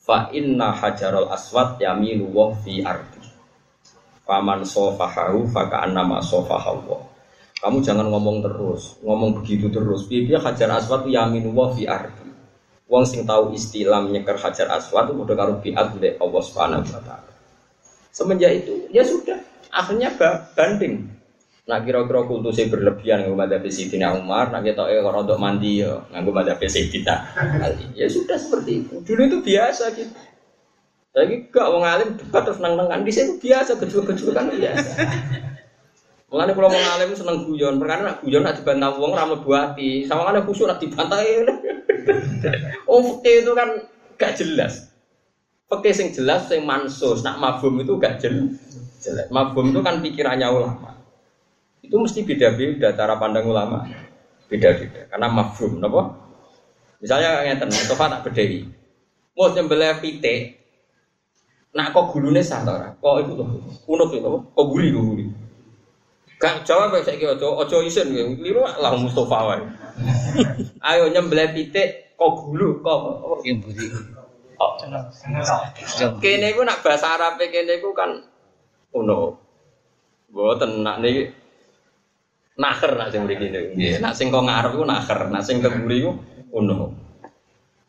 Fa inna hajarul aswad yamilu wa fi ardi. Faman sofahahu fa ka'annama sofahahu. Kamu jangan ngomong terus, ngomong begitu terus. Biar hajar aswad yaminu wa fi ardi. Wong sing tahu istilah menyeker hajar aswad itu udah karo biat oleh Allah Subhanahu wa taala. Semenjak itu ya sudah, akhirnya banding. Nah kira-kira kultusnya berlebihan nggak ada Sayyidina Umar, nah kita eh rodok mandi ya nggak ada Sayyidina Ali. Ya sudah seperti itu. Dulu itu biasa gitu. Tapi gak wong alim debat terus nang nangan di sini biasa kecil-kecil kan biasa. Mulane kula mau ngalim seneng guyon, perkara nak guyon nak dibantah wong ora mlebu ati. Sawangane khusyuk nak dibantah. [laughs] Oh, fikih itu kan gak jelas. Fikih sing jelas sing mansus, nak mafhum itu gak jelas. Mafhum itu kan pikirannya ulama. Itu mesti beda-beda cara pandang ulama. Beda-beda karena mafhum, napa? Misalnya ngeten, Mustafa tak bedhei. Mau nyembelih pitik, nak kok gulune sah ta? Kok itu tuh, unut itu, kok guri kok guri. Gak jawab saya kira ojo ojo isin ya, liru lah Mustafa wae. [laughs] Ayo nyembelih pitik kok gulu kok Yang budi. Oh. Kene iku nak bahasa Arab kene iku kan ono. Mboten nak niki naker nak sing mriki niku. Nggih, nak sing kok ngarep iku naker, nak sing keburi iku ono.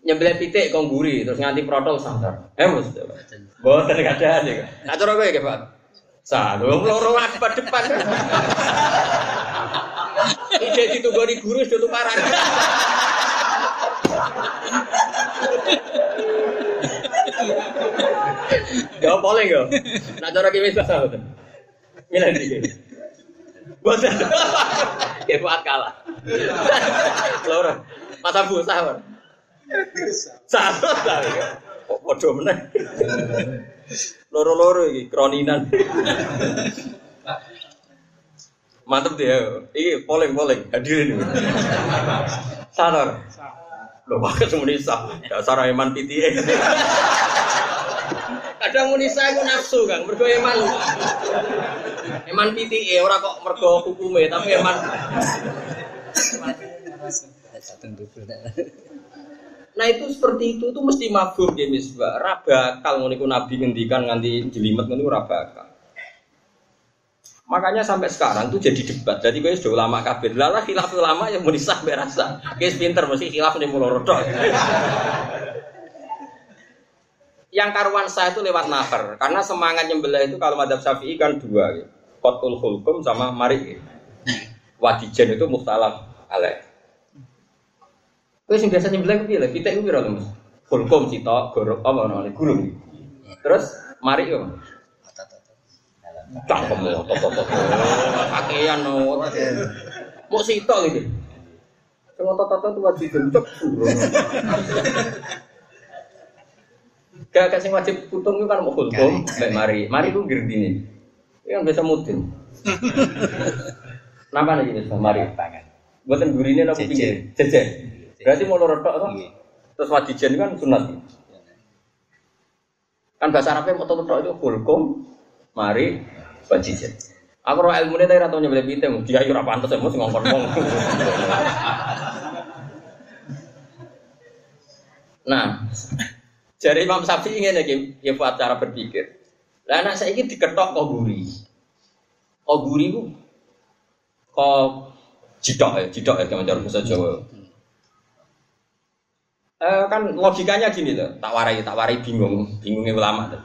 Nyembelih pitik kok guri terus nganti protol sangar. Eh Mas. Mboten kadang iki. Nak cara kowe nggih, Pak. Satu, loro depan depan. Ide ditunggu di guru sudah tukaran. Ya boleh enggak? Nak cara kimi bahasa betul. Milih iki. Bosan. Ya kalah. Loro. Masa busa, Pak. Satu. Kok meneh. Loro-loro iki kroninan. Mantep dia. Iki polling-polling hadirin. Sadar. Lho pakai semuanya sah. Dasar Eman PTA. Kadang munisa iku nafsu, Kang. Mergo Eman. Eman PTA ora kok mergo hukume, tapi Eman Satu dubel. Nah itu seperti itu tuh mesti mabur ya misbah. Rabakal ngono iku Nabi ngendikan nganti jelimet ngono ora bakal. Makanya sampai sekarang tuh jadi debat. Jadi gue sudah ulama kabir. Lala khilaf ulama yang mau disah berasa. Kayak pinter mesti khilaf nih mulo rodok. yang karuan saya itu lewat nafar. Karena semangat nyembelih itu kalau madhab syafi'i kan dua. Kotul hulkum sama mari. Wadijen itu muhtalaf alaih. Kowe sing biasa nyembelih ku piye lho? Pitik ku piro to, Mas? Sitok, gorok apa namanya? Gulung. Terus mari yo. Cangkem yo, to to to. Kakean no. Mau sitok iki. Sing otot-otot tuh wajib bentuk. Gak kasih wajib putung itu kan mau fulkum, baik mari. Mari ku girdine. Ini kan biasa mudin. [laughs] Napa nih ini mari? Buatan gurine apa pinggir? Jejer. Berarti mau lorot tok Iya. Terus wadijen kan sunat. Kan bahasa Arabnya mau tok itu hulkum, mari wadijen. Aku roh ilmu ini tadi ratau nyebelih piting, dia ya, mesti ngomong ngomong. [laughs] Nah, jadi Imam Syafi'i ingin lagi, ya buat cara berpikir. Lah anak saya ini diketok kok guri. Kok guri itu, kok jidok ya, jidok ya, kayak bahasa Jawa. Eh, kan logikanya gini loh, tak warai, tak warai bingung, bingungnya ulama tuh.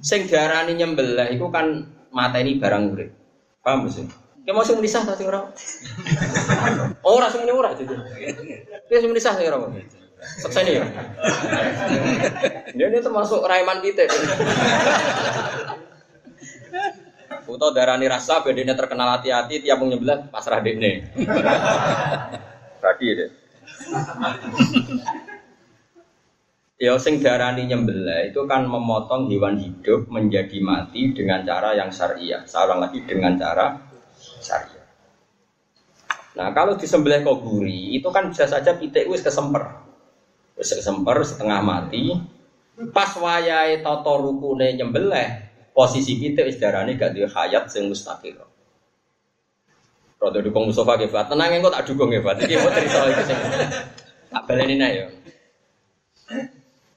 Sing diarani nyembelih itu kan mata ini barang urip. Paham sih? Kayak mau sing menisah orang. Oh, ora sing ora jadi. Kayak sing menisah tadi orang. Seksa ini ya. Dia ini termasuk Raiman kita. Foto darani rasa, bedanya terkenal hati-hati, tiap mau nyembelih pasrah dekne. Tadi deh. Ya sing darani nyembelih itu kan memotong hewan hidup menjadi mati dengan cara yang syariah. Seorang lagi dengan cara syariah. Nah kalau disembelih kok guri itu kan bisa saja pitik wis kesemper, wis kesemper setengah mati. Pas wayahe tata rukune nyembelih posisi pitik wis darane gak duwe hayat sing mustaqil. Rodo dukung Mustafa Fat. Tenang engko tak dukung ge Fat. Iki mau cerita iki sing tak baleni ya.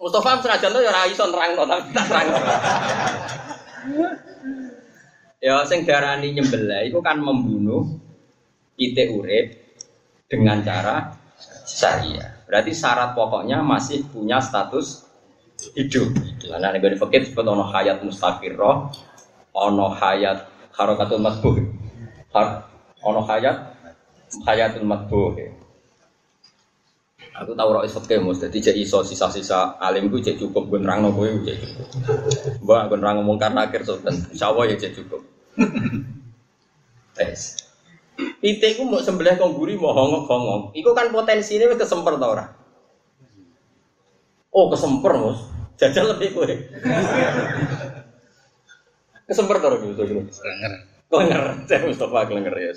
Mustafa senajan tuh ya ora iso nerangno tapi tak terang. ya sing darani nyembelih itu kan membunuh pitik urip dengan cara syariah. Berarti syarat pokoknya masih punya status hidup. Nah, nek di fikih disebut ono hayat mustaqirrah, ono hayat harakatul matbuh. Ono hayat hayatul matbuh. Aku tahu roh isot kemus, jadi cek iso sisa-sisa alim gue cek cukup gue nerang nopo gue cek cukup. Mbak gue nerang ngomong karena akhir sultan, Allah ya cek cukup. Wes. Pitik ku mau sembelih kong guri mau hongok hongok. Iku kan potensi ini kesemper tau ora? Oh kesemper mus. Jajal lebih kue. kesemper tau ora gitu. Kenger. Kelenger, saya Mustafa kelenger ya.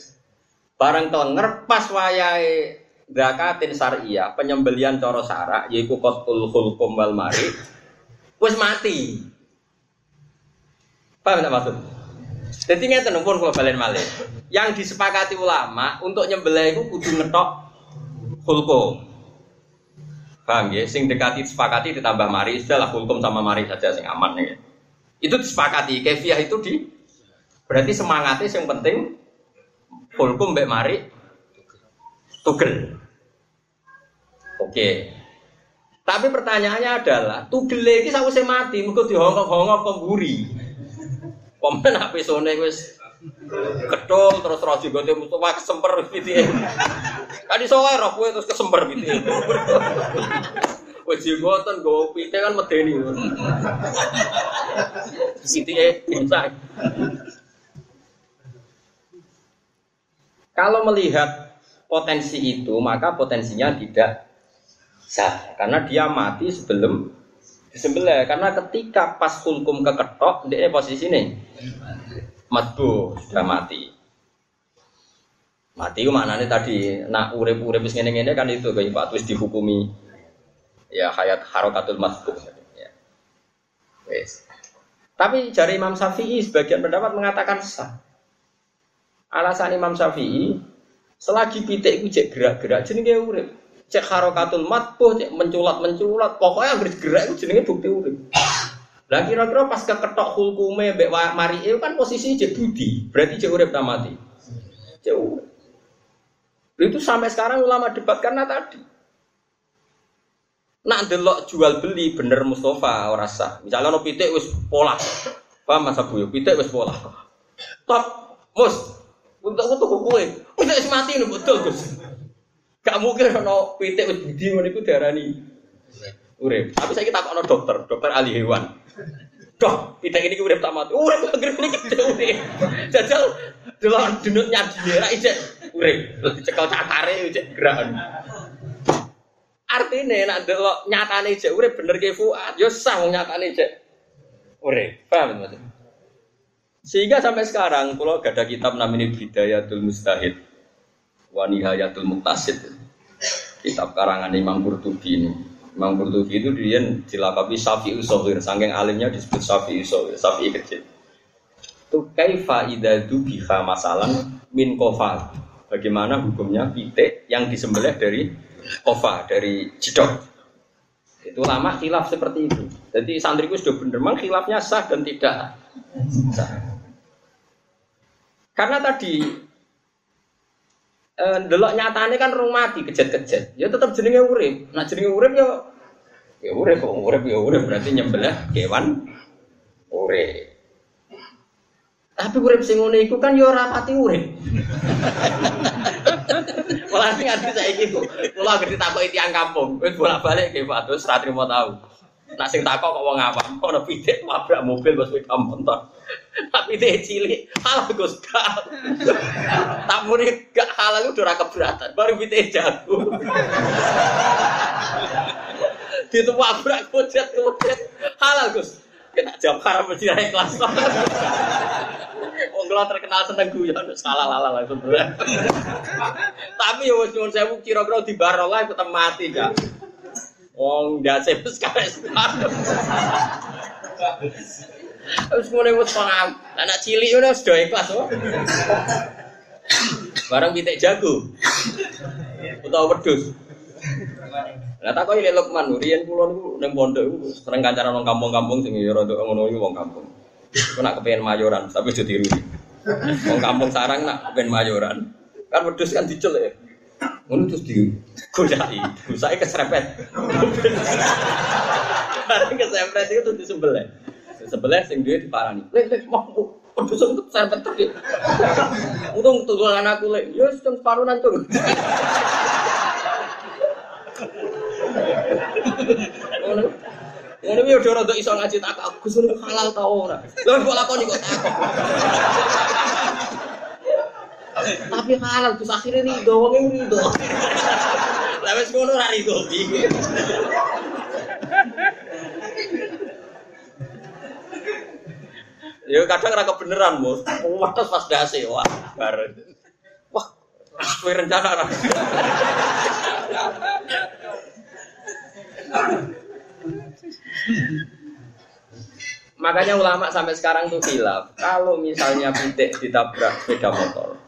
Barang kelenger pas wayahe zakatin syariah, penyembelian coro syarak yaiku qatul hulkum wal mari wis mati. Paham tak maksud? Jadi ngeten pun kalau balen malih. Yang disepakati ulama untuk nyembelih itu kudu ngetok hulkum. Paham ya? Sing dekati disepakati ditambah mari, istilah hulkum sama mari saja sing aman ya. Itu disepakati. Kefiah itu di Berarti semangatnya yang penting hulkum mbek mari tugel. Oke. Tapi pertanyaannya adalah tugel iki sakwise mati mergo dihongkok-hongkok pemburi. Pemen HP sone wis ketul terus roh jigote Mustafa kesemper pitike. Iso wae roh kowe terus kesemper pitike. Wis jigoten go pite kan medeni. Pitike insang. Kalau melihat potensi itu, maka potensinya tidak sah. Karena dia mati sebelum disembelih. Karena ketika pas hulkum keketok, dia posisi ini matbu sudah mati. Mati mana nih tadi? Nak urip-urip ngene ngene kan itu kayak terus dihukumi ya hayat harokatul matbu. Ya. Tapi jari Imam Syafi'i sebagian pendapat mengatakan sah. Alasan Imam Syafi'i selagi pitik itu gerak-gerak jenenge urip. Cek harokatul matbuh, cek menculat-menculat, pokoknya harus gerak itu jenenge bukti urip. Lah kira-kira pas keketok hukume mbek mari itu kan posisi cek budi, berarti cek urip tak mati. Cek urip. Itu sampai sekarang ulama debat karena tadi. Nak delok jual beli bener Mustafa ora sah. Misalnya no pitik wis pola. Paham Mas Abu? Pitik wis pola. Top, mus, untuk untuk kue, pitik wis mati nih betul Gus. Gak mungkin ono pitik wis budi ngono iku diarani urip. Saya kita ono dokter, dokter ahli hewan. Dok, pitik ini urip tak mati. Urip anggere ini kita urip. Jajal delok denut nyadi ra ijek urip. Dicekel cakare ijek gerakan. Artinya nak delok nyatane ijek urip bener ke Fuad, yo sah wong nyatane ijek urip. Paham maksudnya? Sehingga sampai sekarang kalau gak ada kitab namanya Bidayatul Mustahid wa Nihayatul Muktasid. Kitab karangan Imam Qurtubi ini. Imam Qurtubi itu dia dilakabi Syafi'i Sohir, saking alimnya disebut Syafi'i Sohir, Syafi'i kecil. Itu kaifa idadu biha masalan min kofa. Bagaimana hukumnya pitik yang disembelih dari kofa, dari jidok. Itu lama khilaf seperti itu. Jadi santriku sudah bener, memang khilafnya sah dan tidak sah. Karena tadi eh, delok nyatane kan rung mati kejet-kejet. Ya tetap jenenge urip. Nah jenenge urip ya ya urip kok urip ya urip berarti nyembelih kewan urip. Tapi urip sing ngene iku kan ya ora pati urip. [laughs] Malah sing ati saiki kok. Kula anggere ditakoki tiyang kampung, wis bolak-balik ke Pak terus ra trimo tau. Nak sing takok kok wong awam, ana pitik nabrak mobil wis sepeda motor. Tapi dia cilik, halal Gus. [laughs] Tak muni gak halal udah ora keberatan, baru pitik jago. Itu wabrak kucet kucet, halal Gus. Kita jawab haram mesti naik kelas. [laughs] Wong kula terkenal seneng guyon, salah lala berat. [laughs] Tapi ya wis nyuwun sewu kira-kira di barolah tetep mati gak. Wong ndase wis kares. Wis mulai wis paham. Anak cilik udah sudah ikhlas oh. Barang pitik jago. Utawa wedhus. Lah tak ilek Lukman, riyen kula niku ning pondok iku sering kancaran wong kampung-kampung sing ya rada ngono iku wong kampung. Aku nak kepengen mayoran, tapi aja tiru. Wong kampung sarang nak kepengen mayoran. Kan wedhus kan dicel ya. Ngono terus di godai, saya keserempet. Bareng keserempet itu tuh disembelih. Sebelah sing duwe diparani. Lek lek mau wedhus itu serempet terus. Untung tulangan aku lek, yo wis separuh nantung. Ngono. Ngono yo ora rada iso ngaji tak Gus niku halal ta ora. Lah kok lakoni kok takok. Tapi halal terus akhirnya nih wong rido. Lah wis ngono ra rido piye. Ya kadang ora kebeneran, Bos. Wates pas dase, wah, bareng. Wah, kowe rencana ra. Makanya ulama sampai sekarang tuh hilaf. Kalau misalnya pitik ditabrak sepeda motor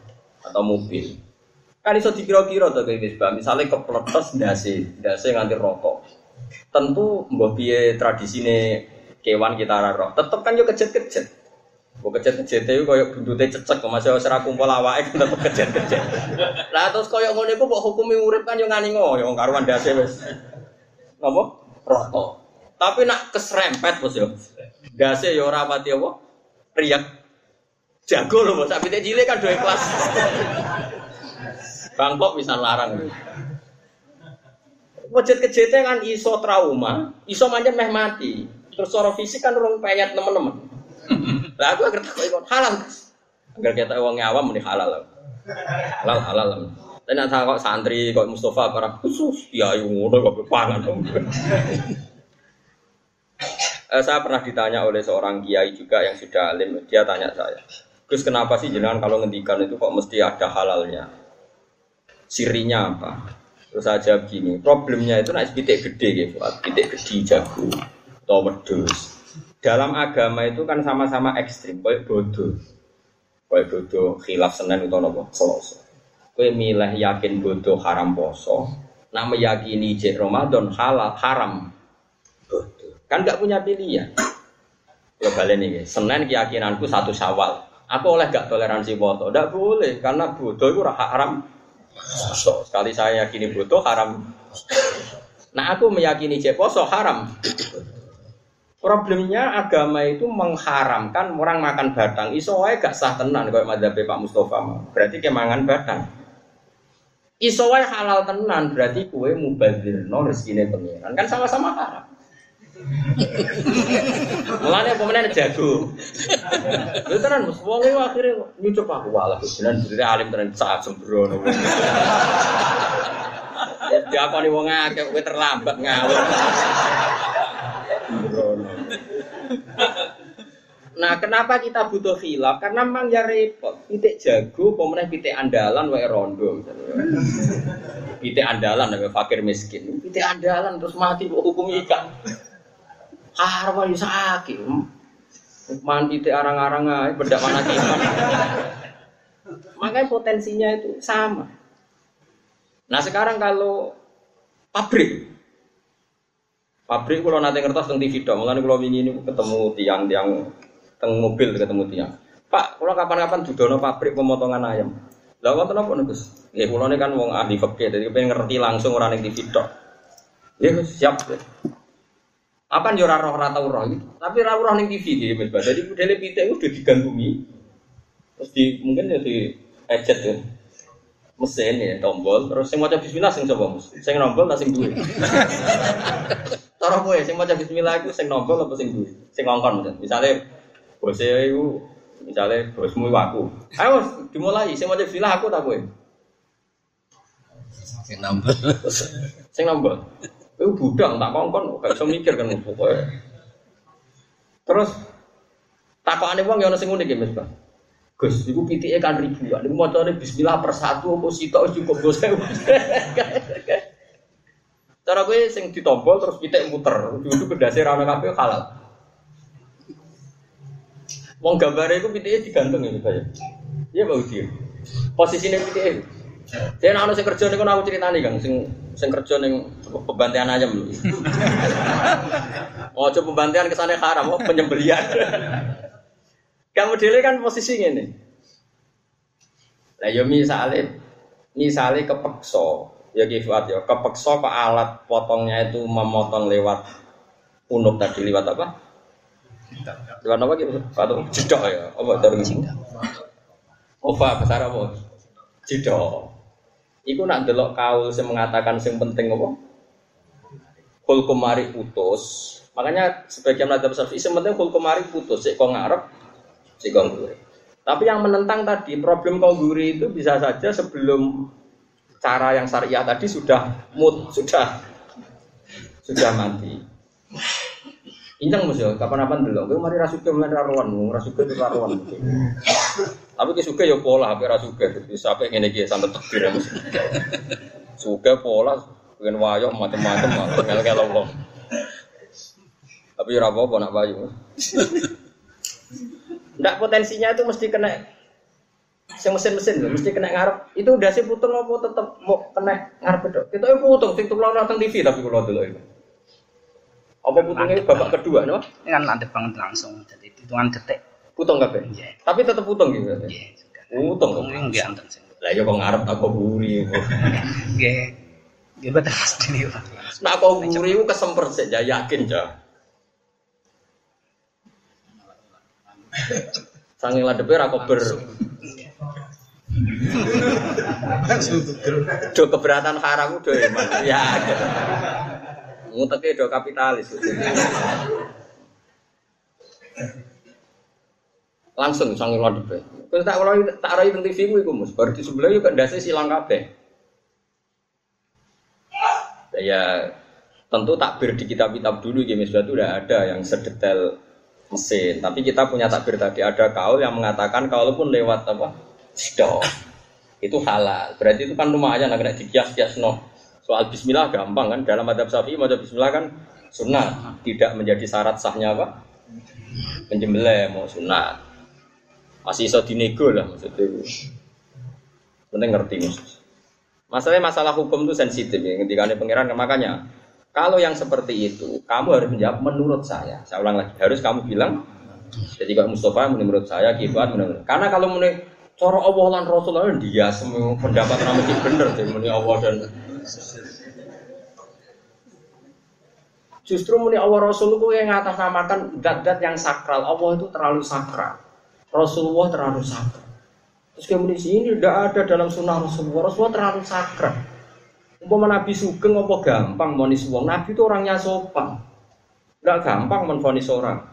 atau mobil, kan iso dikira-kira tuh kayak gitu. Misalnya kepletes dasi, dasi nganti rokok. Tentu mbah piye tradisine kewan kita roh. Tetep kan yo kejet-kejet. Mbok kejet-kejet itu koyo buntute cecek kok masih ora kumpul awake kan tetep kejet-kejet. Lah terus koyo ngono iku kok hukumi urip kan yo ngani ngoyo karuan dasi wis. Napa? Rokok. Tapi nak keserempet bos yo. Dase ya ora pati apa? Riak. Jago loh tapi cilik kan dua kelas. Bangkok bisa larang. Wajat kejete kan iso trauma, iso manjen meh mati. Terus secara fisik kan urung payat teman-teman. Lah aku agar takut ikut halal. Agar kita uangnya awam mending halal. Halal halal. Tapi nak kok santri kok Mustafa para khusus ya ngono kok pangan. Eh, saya pernah ditanya oleh seorang kiai juga yang sudah alim, dia tanya saya, Gus kenapa sih jenengan kalau ngendikan itu kok mesti ada halalnya? Sirinya apa? Terus saya jawab gini, problemnya itu naik pitik gede gitu, pitik gede jago, atau wedus. Dalam agama itu kan sama-sama ekstrim, kayak bodoh. Kayak bodoh, khilaf senen itu nopo, selesai. Kue milih yakin bodoh haram poso, nak meyakini jek Ramadan halal haram bodoh. Kan nggak punya pilihan. Ya balen ini, Senin keyakinanku satu Syawal. Aku oleh gak toleransi foto? Tidak boleh, karena bodoh itu haram. So, sekali saya yakini bodoh haram. Nah aku meyakini jek poso haram. Problemnya agama itu mengharamkan orang makan batang. Iso wae gak sah tenan kayak madzhab Pak Mustafa. Berarti kemangan batang. Iso wae halal tenan berarti kue mubadzirno rezekine pangeran. Kan sama-sama haram. Mulane pemenang jago. Lu tenan mus wong iki akhire nyucup aku walah beneran bener alim tenan saat sembrono. Ya diakoni wong akeh kowe terlambat ngawur. Nah, kenapa kita butuh khilaf? Karena memang ya repot. Pitik jago, pemenang pitik andalan, wae rondo. Pitik andalan, wae fakir miskin. Pitik andalan terus mati, hukum ikan. Harwa yo sakit. Mandi te arang-arang ae bedak mana. Makanya potensinya itu sama. Nah sekarang kalau pabrik, pabrik kalau nanti ngertos tentang TV dong, mulai kalau ini ketemu tiang-tiang teng mobil ketemu tiang. Pak, kalau kapan-kapan dudono pabrik pemotongan ayam. Lah wonten apa Gus? Ya kula kan wong ahli fikih, jadi pengen ngerti langsung orang yang TV dok. Ya siap. Apa yo ora roh ora tau roh itu. Tapi ora roh ning TV iki Mas Jadi modele pitik udah digantumi. Terus di mungkin ya di ejet ya. Mesin ya tombol terus sing maca bismillah sing sapa Mas? Sing nombol ta sing duwe? [laughs] Cara kowe sing maca bismillah iku sing nombol apa sing duwe? Sing ngongkon Misale bose iku misale bosmu aku. Ayo dimulai sing maca bismillah aku ta kowe? Sing nombol. Sing nombol. Itu budang tak kongkon, gak bisa mikir kan pokoknya. Terus takokane wong ya ono sing unik ya Mas Bang. Gus, iku pitike kan ribuan. Iku macane bismillah per satu apa sitok cukup bos. [laughs] Cara gue sing ditombol terus pitik muter, itu kedase ra ono kabeh halal. Wong gambare iku pitike digantung ya Mas. Iya Pak Udi. Posisine pitike. Saya nak sing kerja niku aku critani Kang, sing sing kerja ning pembantian ayam. Oh, [laughs] coba pembantian ke sana haram, oh penyembelian. Kamu dile kan posisi ngene. Lah yo misale misale kepeksa, ya kifat ya, kepeksa ke alat potongnya itu memotong lewat unuk tadi lewat apa? Lewat apa gitu? Atau jedok ya? Apa terus? Ova besar apa? Jedok. Iku nak delok kaul sing mengatakan sing penting apa? Kul kemari putus. Makanya sebagian madzhab Syafi'i sing penting kul kemari putus, sik kok ngarep, sik kok. Tapi yang menentang tadi problem kongguri itu bisa saja sebelum cara yang syariah tadi sudah mood [laughs] sudah sudah mati. Incang mus ya, kapan-kapan dulu. Gue mari rasuke mulai raruan, rasuke raruan. Tapi ke suka ya pola, tapi rasuke. Jadi sampai ini dia sampai tekbir ya mus. Suka pola, pengen wayok macam-macam, ngel ngel wong. Tapi ya apa nak bayu. Ndak potensinya itu mesti kena Sing mesin-mesin lho, mesti kena ngarep. Itu udah sih putung apa tetep mau kena ngarep itu. Kita itu putung, sing tuh nonton TV tapi kalau dulu itu. Apa putungnya babak kedua, no? Ini kan landep banget langsung, jadi hitungan detik. Putung kabeh. Iya. Tapi tetep putung gitu. berarti? Iya, juga. Putung. Ini enggak anten sih. Lah ya kok ngarep tak kok buri. Nggih. Nggih betul pasti Pak. Nak kok buri ku kesemper sih, ya yakin ja. Sange ladepe ra kober. Do keberatan haram do. Ya. Nguteke do kapitalis. Langsung sange ladepe. Terus tak ora tak rai teng TV ku iku Mus. Bar di sebelah yo kok ndase silang kabeh. Ya tentu takbir di kitab-kitab dulu ya Misbah itu udah ada yang sedetail mesin. Tapi kita punya takbir tadi ada kaul yang mengatakan kalaupun lewat apa stop itu halal. Berarti itu kan lumayan agak dikias-kias no. Soal Bismillah gampang kan dalam adab Syafi'i mau Bismillah kan sunnah tidak menjadi syarat sahnya apa penyembelih mau sunnah masih iso dinego lah maksudnya. Penting ngerti maksud masalahnya masalah hukum itu sensitif ya ketika ada pangeran. Makanya kalau yang seperti itu kamu harus menjawab menurut saya. Saya ulang lagi harus kamu bilang jadi kalau Mustafa menurut saya kibat menurut karena kalau menurut cara Allah dan Rasulullah dia semua pendapat nama bener sih menurut Allah dan Justru muni Allah Rasul itu yang ngatasnamakan dat-dat yang sakral. Allah itu terlalu sakral. Rasulullah terlalu sakral. Terus kemudian sini tidak ada dalam sunnah Rasulullah. Rasulullah terlalu sakral. Umpama Nabi Sugeng apa gampang monis wong. Nabi itu orangnya sopan. Enggak gampang menfonis orang.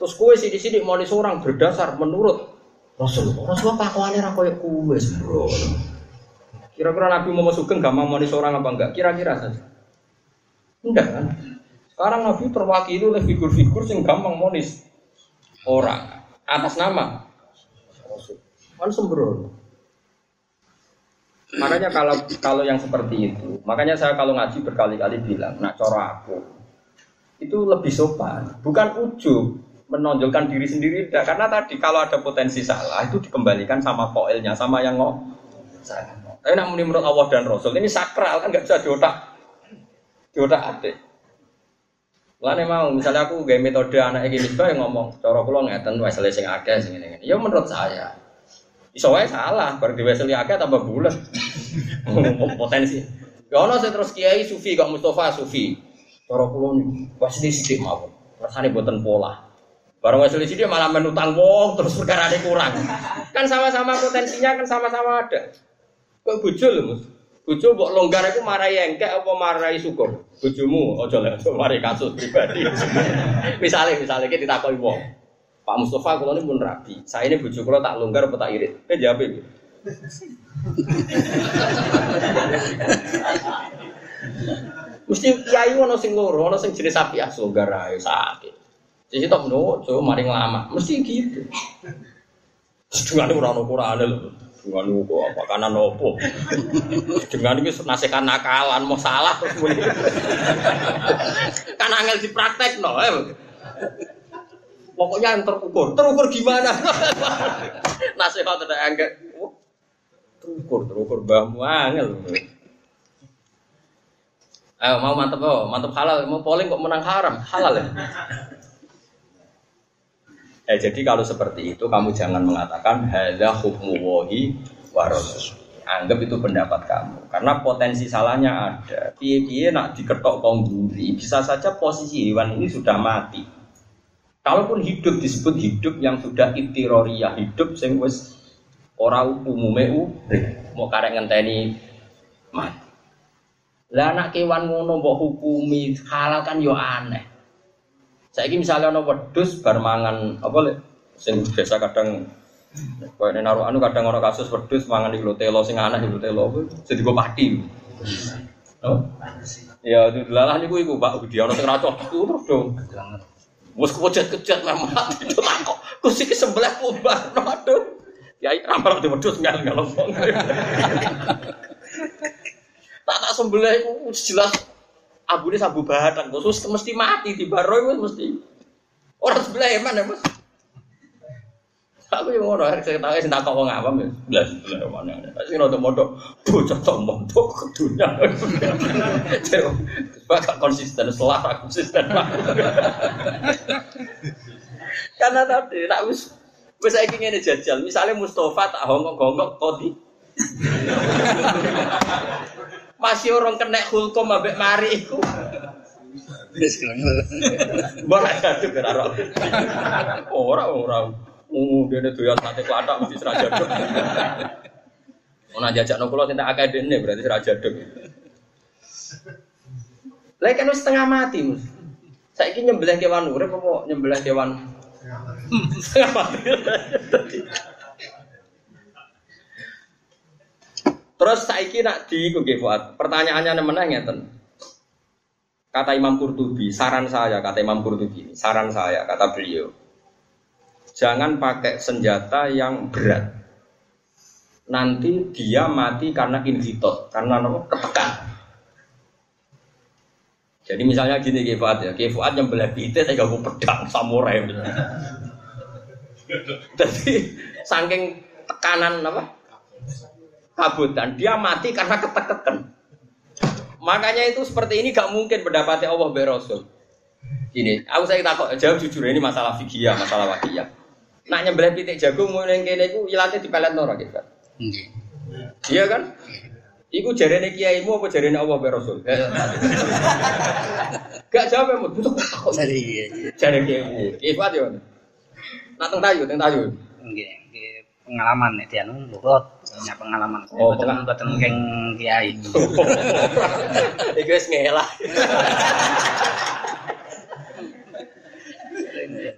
Terus kue sih di sini monis orang berdasar menurut Rasulullah. Rasulullah pakuannya ra koyo kue sembrono. Kira-kira Nabi mau Sugeng gampang monis orang apa enggak? Kira-kira saja. Enggak kan? Sekarang Nabi terwakili oleh figur-figur yang gampang monis orang atas nama. Kan sembrono. Makanya kalau kalau yang seperti itu, makanya saya kalau ngaji berkali-kali bilang, nak cara aku itu lebih sopan, bukan ujub menonjolkan diri sendiri, tidak. karena tadi kalau ada potensi salah itu dikembalikan sama koilnya, sama yang ngomong. Tapi nak menurut Allah dan Rasul ini sakral kan nggak bisa diotak, diotak adik. Lane mau, misalnya aku gaya metode anak ini misbah yang ngomong, cara kulo ngeten wes sing akeh sing ngene. Ya menurut saya. Iso wae salah, bar di weseli akeh tambah bulat. [laughs] Potensi. Ya ono sing terus kiai sufi kok Mustafa sufi. Cara kulo niku weseli sithik mawon. Rasane boten pola. Barang weseli sithik malah menutang wong terus perkara kurang. Kan sama-sama potensinya kan sama-sama ada. Kok bojo lho, Mas? Bojo mbok longgar iku marai engkek apa marai syukur? Bojomu aja lek mari kasus pribadi. [laughs] misalnya misalnya kita ditakoki wong. Pak Mustafa kalau ini pun rapi. Saya ini bojo kula tak longgar apa tak irit? Eh jawab ibu. [laughs] Mesti kiai ono sing loro, ono sing jenis sapi asu longgar ae sakit. Jadi tak menurut, coba maring lama, mesti gitu. [laughs] Sedungan ora ono Qur'ane lho. Dengan itu apa kanan opo. Dengan ini nasihat nakalan mau salah kan angel dipraktek no. Eh. Pokoknya yang terukur. Terukur gimana? nasihat ada angel. Oh, terukur, terukur mbahmu angel. Ayo mau mantep oh, mantep halal, mau polling kok menang haram, halal ya. Ya, jadi kalau seperti itu kamu jangan mengatakan hadza hukmu wahi. Anggap itu pendapat kamu. Karena potensi salahnya ada. Piye-piye nak diketok kongguri, bisa saja posisi hewan ini sudah mati. Kalaupun hidup disebut hidup yang sudah itiroriyah, hidup sing wis ora umume urip. Mau karek ngenteni mati. Lah anak kewan ngono mbok hukumi halal kan yo aneh. Saiki misalnya ono wedhus bar mangan apa lek Sing biasa kadang Kayak ini naruh anu kadang orang kasus wedus mangan di telo sing anak di telo jadi gue pati. Oh? Ya itu niku iku Pak Budi ana sing ra cocok terus dong. Wes kepojat-kejat memang itu takok. Kusi ke sebelah kubar aduh. Ya ramal di wedus ngal ngalong. [laughs] Tak tak sebelah iku jelas abune sabu bahan khusus mesti mati di baro itu mesti. Orang sebelah emang ya Mas. Aku yang ngono harus ketawa sing takok wong awam ya. Blas mana. Sing rada modok bocah tok mondok ke dunia. Bapak konsisten selah konsisten. Karena tadi tak wis wis saiki ngene jajal. Misalnya Mustafa tak hongkok-hongkok kodi. Masih orang kena hukum ambek mari iku. Wis. Mbok ada karo. Ora ora. Uh, dia ada doyan sate kelatak mesti seraja dok. Mau jajak pulau tindak akademi berarti seraja dok. Lagi kan setengah mati mus. Saya ingin nyembelih kewan urip apa nyembelih kewan setengah mati. Terus saiki nak di Fuad. Pertanyaannya mana ngeten. Kata Imam Qurtubi, saran saya, kata Imam Qurtubi, saran saya, kata beliau, jangan pakai senjata yang berat. Nanti dia mati karena inhitot, karena ketekan. Jadi misalnya gini Kifuat ya, Kifuat yang belah bite saya gak pedang samurai [laughs] Jadi saking tekanan apa? Kabutan, dia mati karena ketekan. Makanya itu seperti ini gak mungkin pendapatnya Allah Rasul. Ini, aku saya takut jawab jujur ini masalah fikih, masalah wakiyah. Nak nyembelih pitik jagung mau neng kene iku ilate dipelet nora gitu kan. Iya kan? Iku jarene kiaimu apa jarene Allah be Rasul? [laughs] Gak jawabemu butuh kok. Jadi iya. Jare kiaimu. Ifat yo. Nak teng tayu, teng tayu. Nggih pengalaman nek dianu nurut punya pengalaman. Oh, pengalaman boten keng kiai. [laughs] Iku wis ngelah.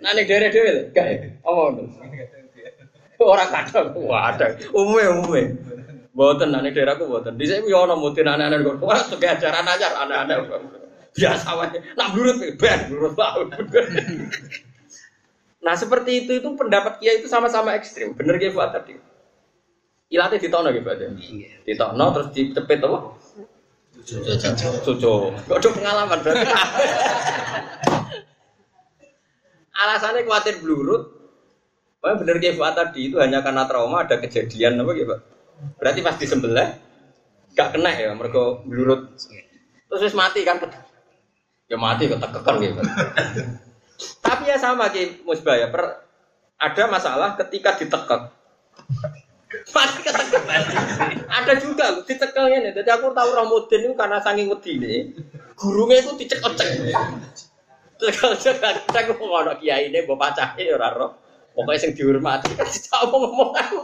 Nah dhewe-dhewe lho, gak ya? Apa ngono? Ora kadang, wah ada. Umume. Mboten nek ning daerahku mboten. Dhisik ku yo ana mutin anak-anak kok. Ora tuh ajaran anyar anak-anak. Biasa wae. Nak blurut ben blurut Nah seperti itu itu pendapat Kiai itu sama-sama ekstrim. Bener Kiai Fuad tadi. Ilate ditono gitu aja. Ditono terus dicepet apa? Cucu. Kok ada pengalaman berarti. [laughs] Alasannya khawatir blurut. Pokoknya bener kayak Fuad tadi itu hanya karena trauma ada kejadian apa gitu. Berarti pas disembelih gak kena ya mereka blurut. Terus wis mati kan. Ya mati ketekekan gitu. [laughs] Tapi ya sama kayak musbah ya. Per, ada masalah ketika ditekek. Pasti ketekek. ada juga ditekelnya nih. Jadi aku tahu Ramudin itu karena saking wedi nih. Gurunya itu dicek-cek. Kadang mau ngono kiai ini bapak pacahe ora roh. Pokoknya sing dihormati [laughs] kan apa ngomong aku.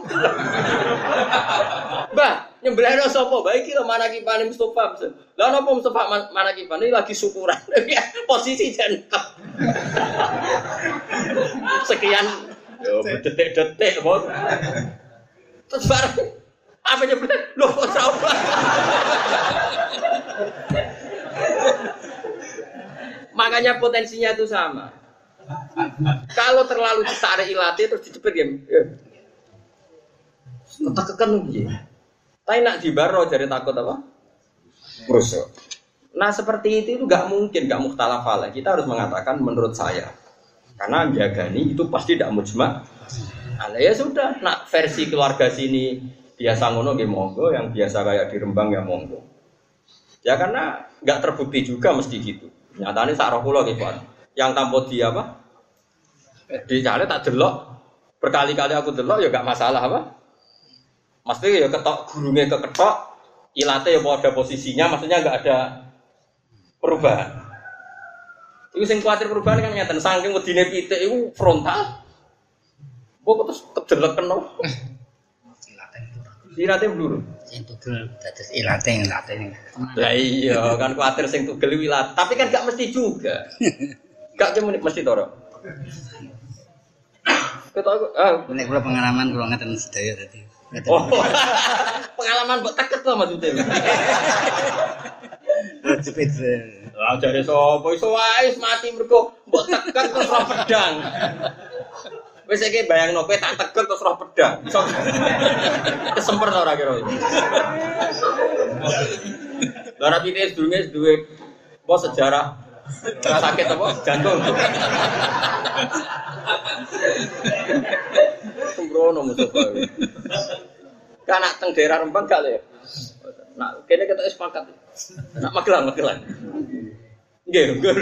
Mbah, nyembelih no sapa? Baik iki lho manakipane Mustofa. Lah napa Mustofa manakipane lagi syukuran. [laughs] Posisi jentep. [laughs] Sekian yo detik-detik kok. Terus bareng apa nyembelih? Loh kok coba? [laughs] Makanya potensinya itu sama. Kalau terlalu ditarik ilate terus dicepet ya. Ketekekan ya. Tapi nak di baro jadi takut apa? Rusuh. Nah seperti itu itu nggak mungkin, nggak muhtalaf Kita harus mengatakan menurut saya. Karena jagani itu pasti tidak mujma. Nah, ya sudah, nak versi keluarga sini biasa ngono ya monggo, yang biasa kayak di Rembang ya monggo. Ya karena nggak terbukti juga mesti gitu. Nyatanya sak roh kula gitu. Yang tampot dia apa? Di cale tak delok. Berkali-kali aku delok ya gak masalah apa? Mesti ya ketok gurungnya ke ketok, ilate ya ada posisinya, maksudnya gak ada perubahan. Itu sing kuatir perubahan kan nyata, saking wedine pitik itu frontal. Kok terus kedelok kena. Ilate blur. Sing tugel dados ilate ilate. Lah iya kan kuatir sing tugel wilat, tapi kan gak mesti juga. Gak cuma mesti toro. Ketok ah Nek kula pengalaman kula ngeten sedaya dadi. Oh, [laughs] pengalaman mbok teket to maksudnya. [laughs] Jepit. Lah jare sapa iso wae mati mergo mbok teket terus roh pedang. Wis iki bayangno kowe tak teket terus roh pedang. Iso [laughs] kesemper ora kira. Lah rapi ini sedurunge duwe apa sejarah sakit apa? Jantung. Sembrono Mustafa. Kan nak teng daerah Rembang gak le. Nak kene kita sepakat. Nak Magelang, Magelang. Nggih, nggih.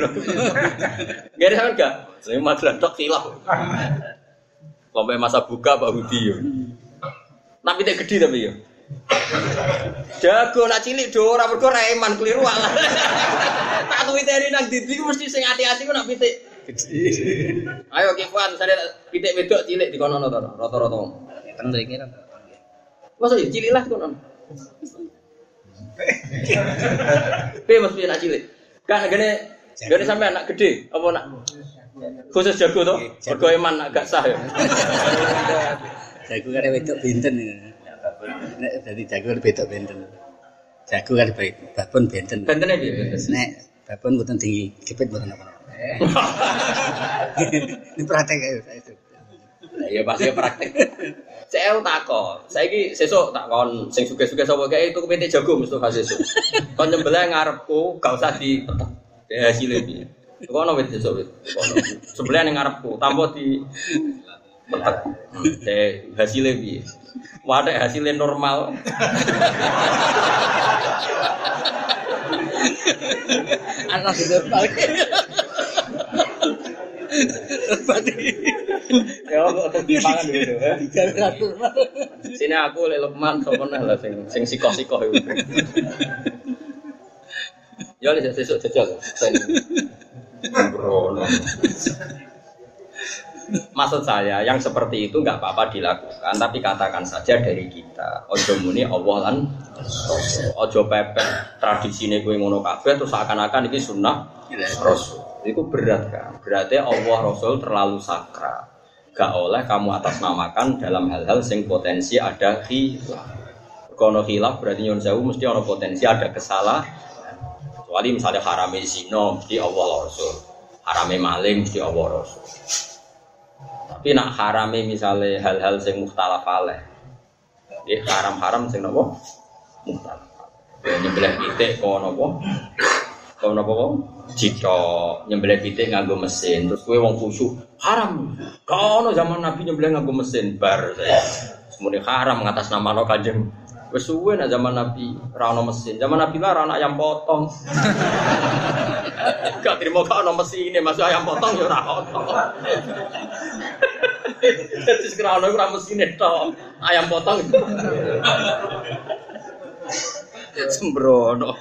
Nggih sampean gak? Saya Magelang tok silap. Sampai masa buka Pak Budi yo. Tapi tidak gede tapi yo. Jago nak cilik do ora mergo ra keliru alah. Tak tuwiteri nang didi mesti sing ati-ati ku nak pitik. Ayo Kifan, saya pitik wedok cilik di kono to rata-rata. Teng mriki ra. Masa ya cilik lah kono. Piye mesti nak cilik? Kan gene gene sampe anak gede apa nak khusus jago to? Mergo eman nak gak sah ya. Jago kare wedok benten. Nek dadi jago wedok benten. Jago kare babon benten. Bentene piye? Nek babon mboten tinggi, kepit mboten apa. Ini praktek ayo saya. Iya pasti praktek. Saya takon, saiki sesuk tak kon sing suge-suge sapa kae itu kepitik jago Mustofa sesuk. Kon nyembelih ngarepku, gak usah di ya hasilnya piye. Kono wit sesuk wit. Sebelah ning ngarepku, tanpa di petek. Eh hasilnya piye? Wadah hasilnya normal. Anak itu Ya kok gitu. Digawe Sini aku lek Lukman sapa nah lah sing sing sikoh-sikoh iku. Ya lek sesuk jajal. Sembrono. Maksud saya yang seperti itu nggak apa-apa dilakukan, tapi katakan saja dari kita. Ojo muni Allah lan. Ojo pepet tradisi ini gue ngono kabeh terus seakan-akan ini sunnah Rasul. Itu berat kan. Berarti Allah Rasul terlalu sakral. Gak oleh kamu atas namakan dalam hal-hal sing potensi ada khilaf. Kono khilaf berarti nyun sewu mesti ono potensi ada kesalahan. Kecuali misalnya harame zina mesti Allah Rasul. Harame maling mesti Allah Rasul. Tapi nak harame misalnya hal-hal sing mukhtalaf alaih. Ya haram-haram sing nopo? Mukhtalaf. Ya nyembelih pitik kok nopo? Kok nopo kok? Jika nyembelih pitik nganggo mesin, terus kowe wong khusyuk, haram. Gak ono zaman Nabi nyembelih nganggo mesin bar. Semuanya haram ngatas nama no kanjeng. Wes suwe nak zaman Nabi ra ono mesin. Zaman Nabi lah ra ono ayam potong. [laughs] Gak terima gak ono mesin ini masuk ayam potong ya ora ono. [laughs] Terus kira ono ora mesin itu ayam potong. [laughs] Sembrono.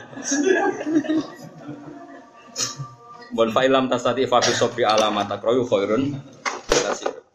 Bon fa'ilam tasati fa fi sobri alamat akroyu khairun. Kasih.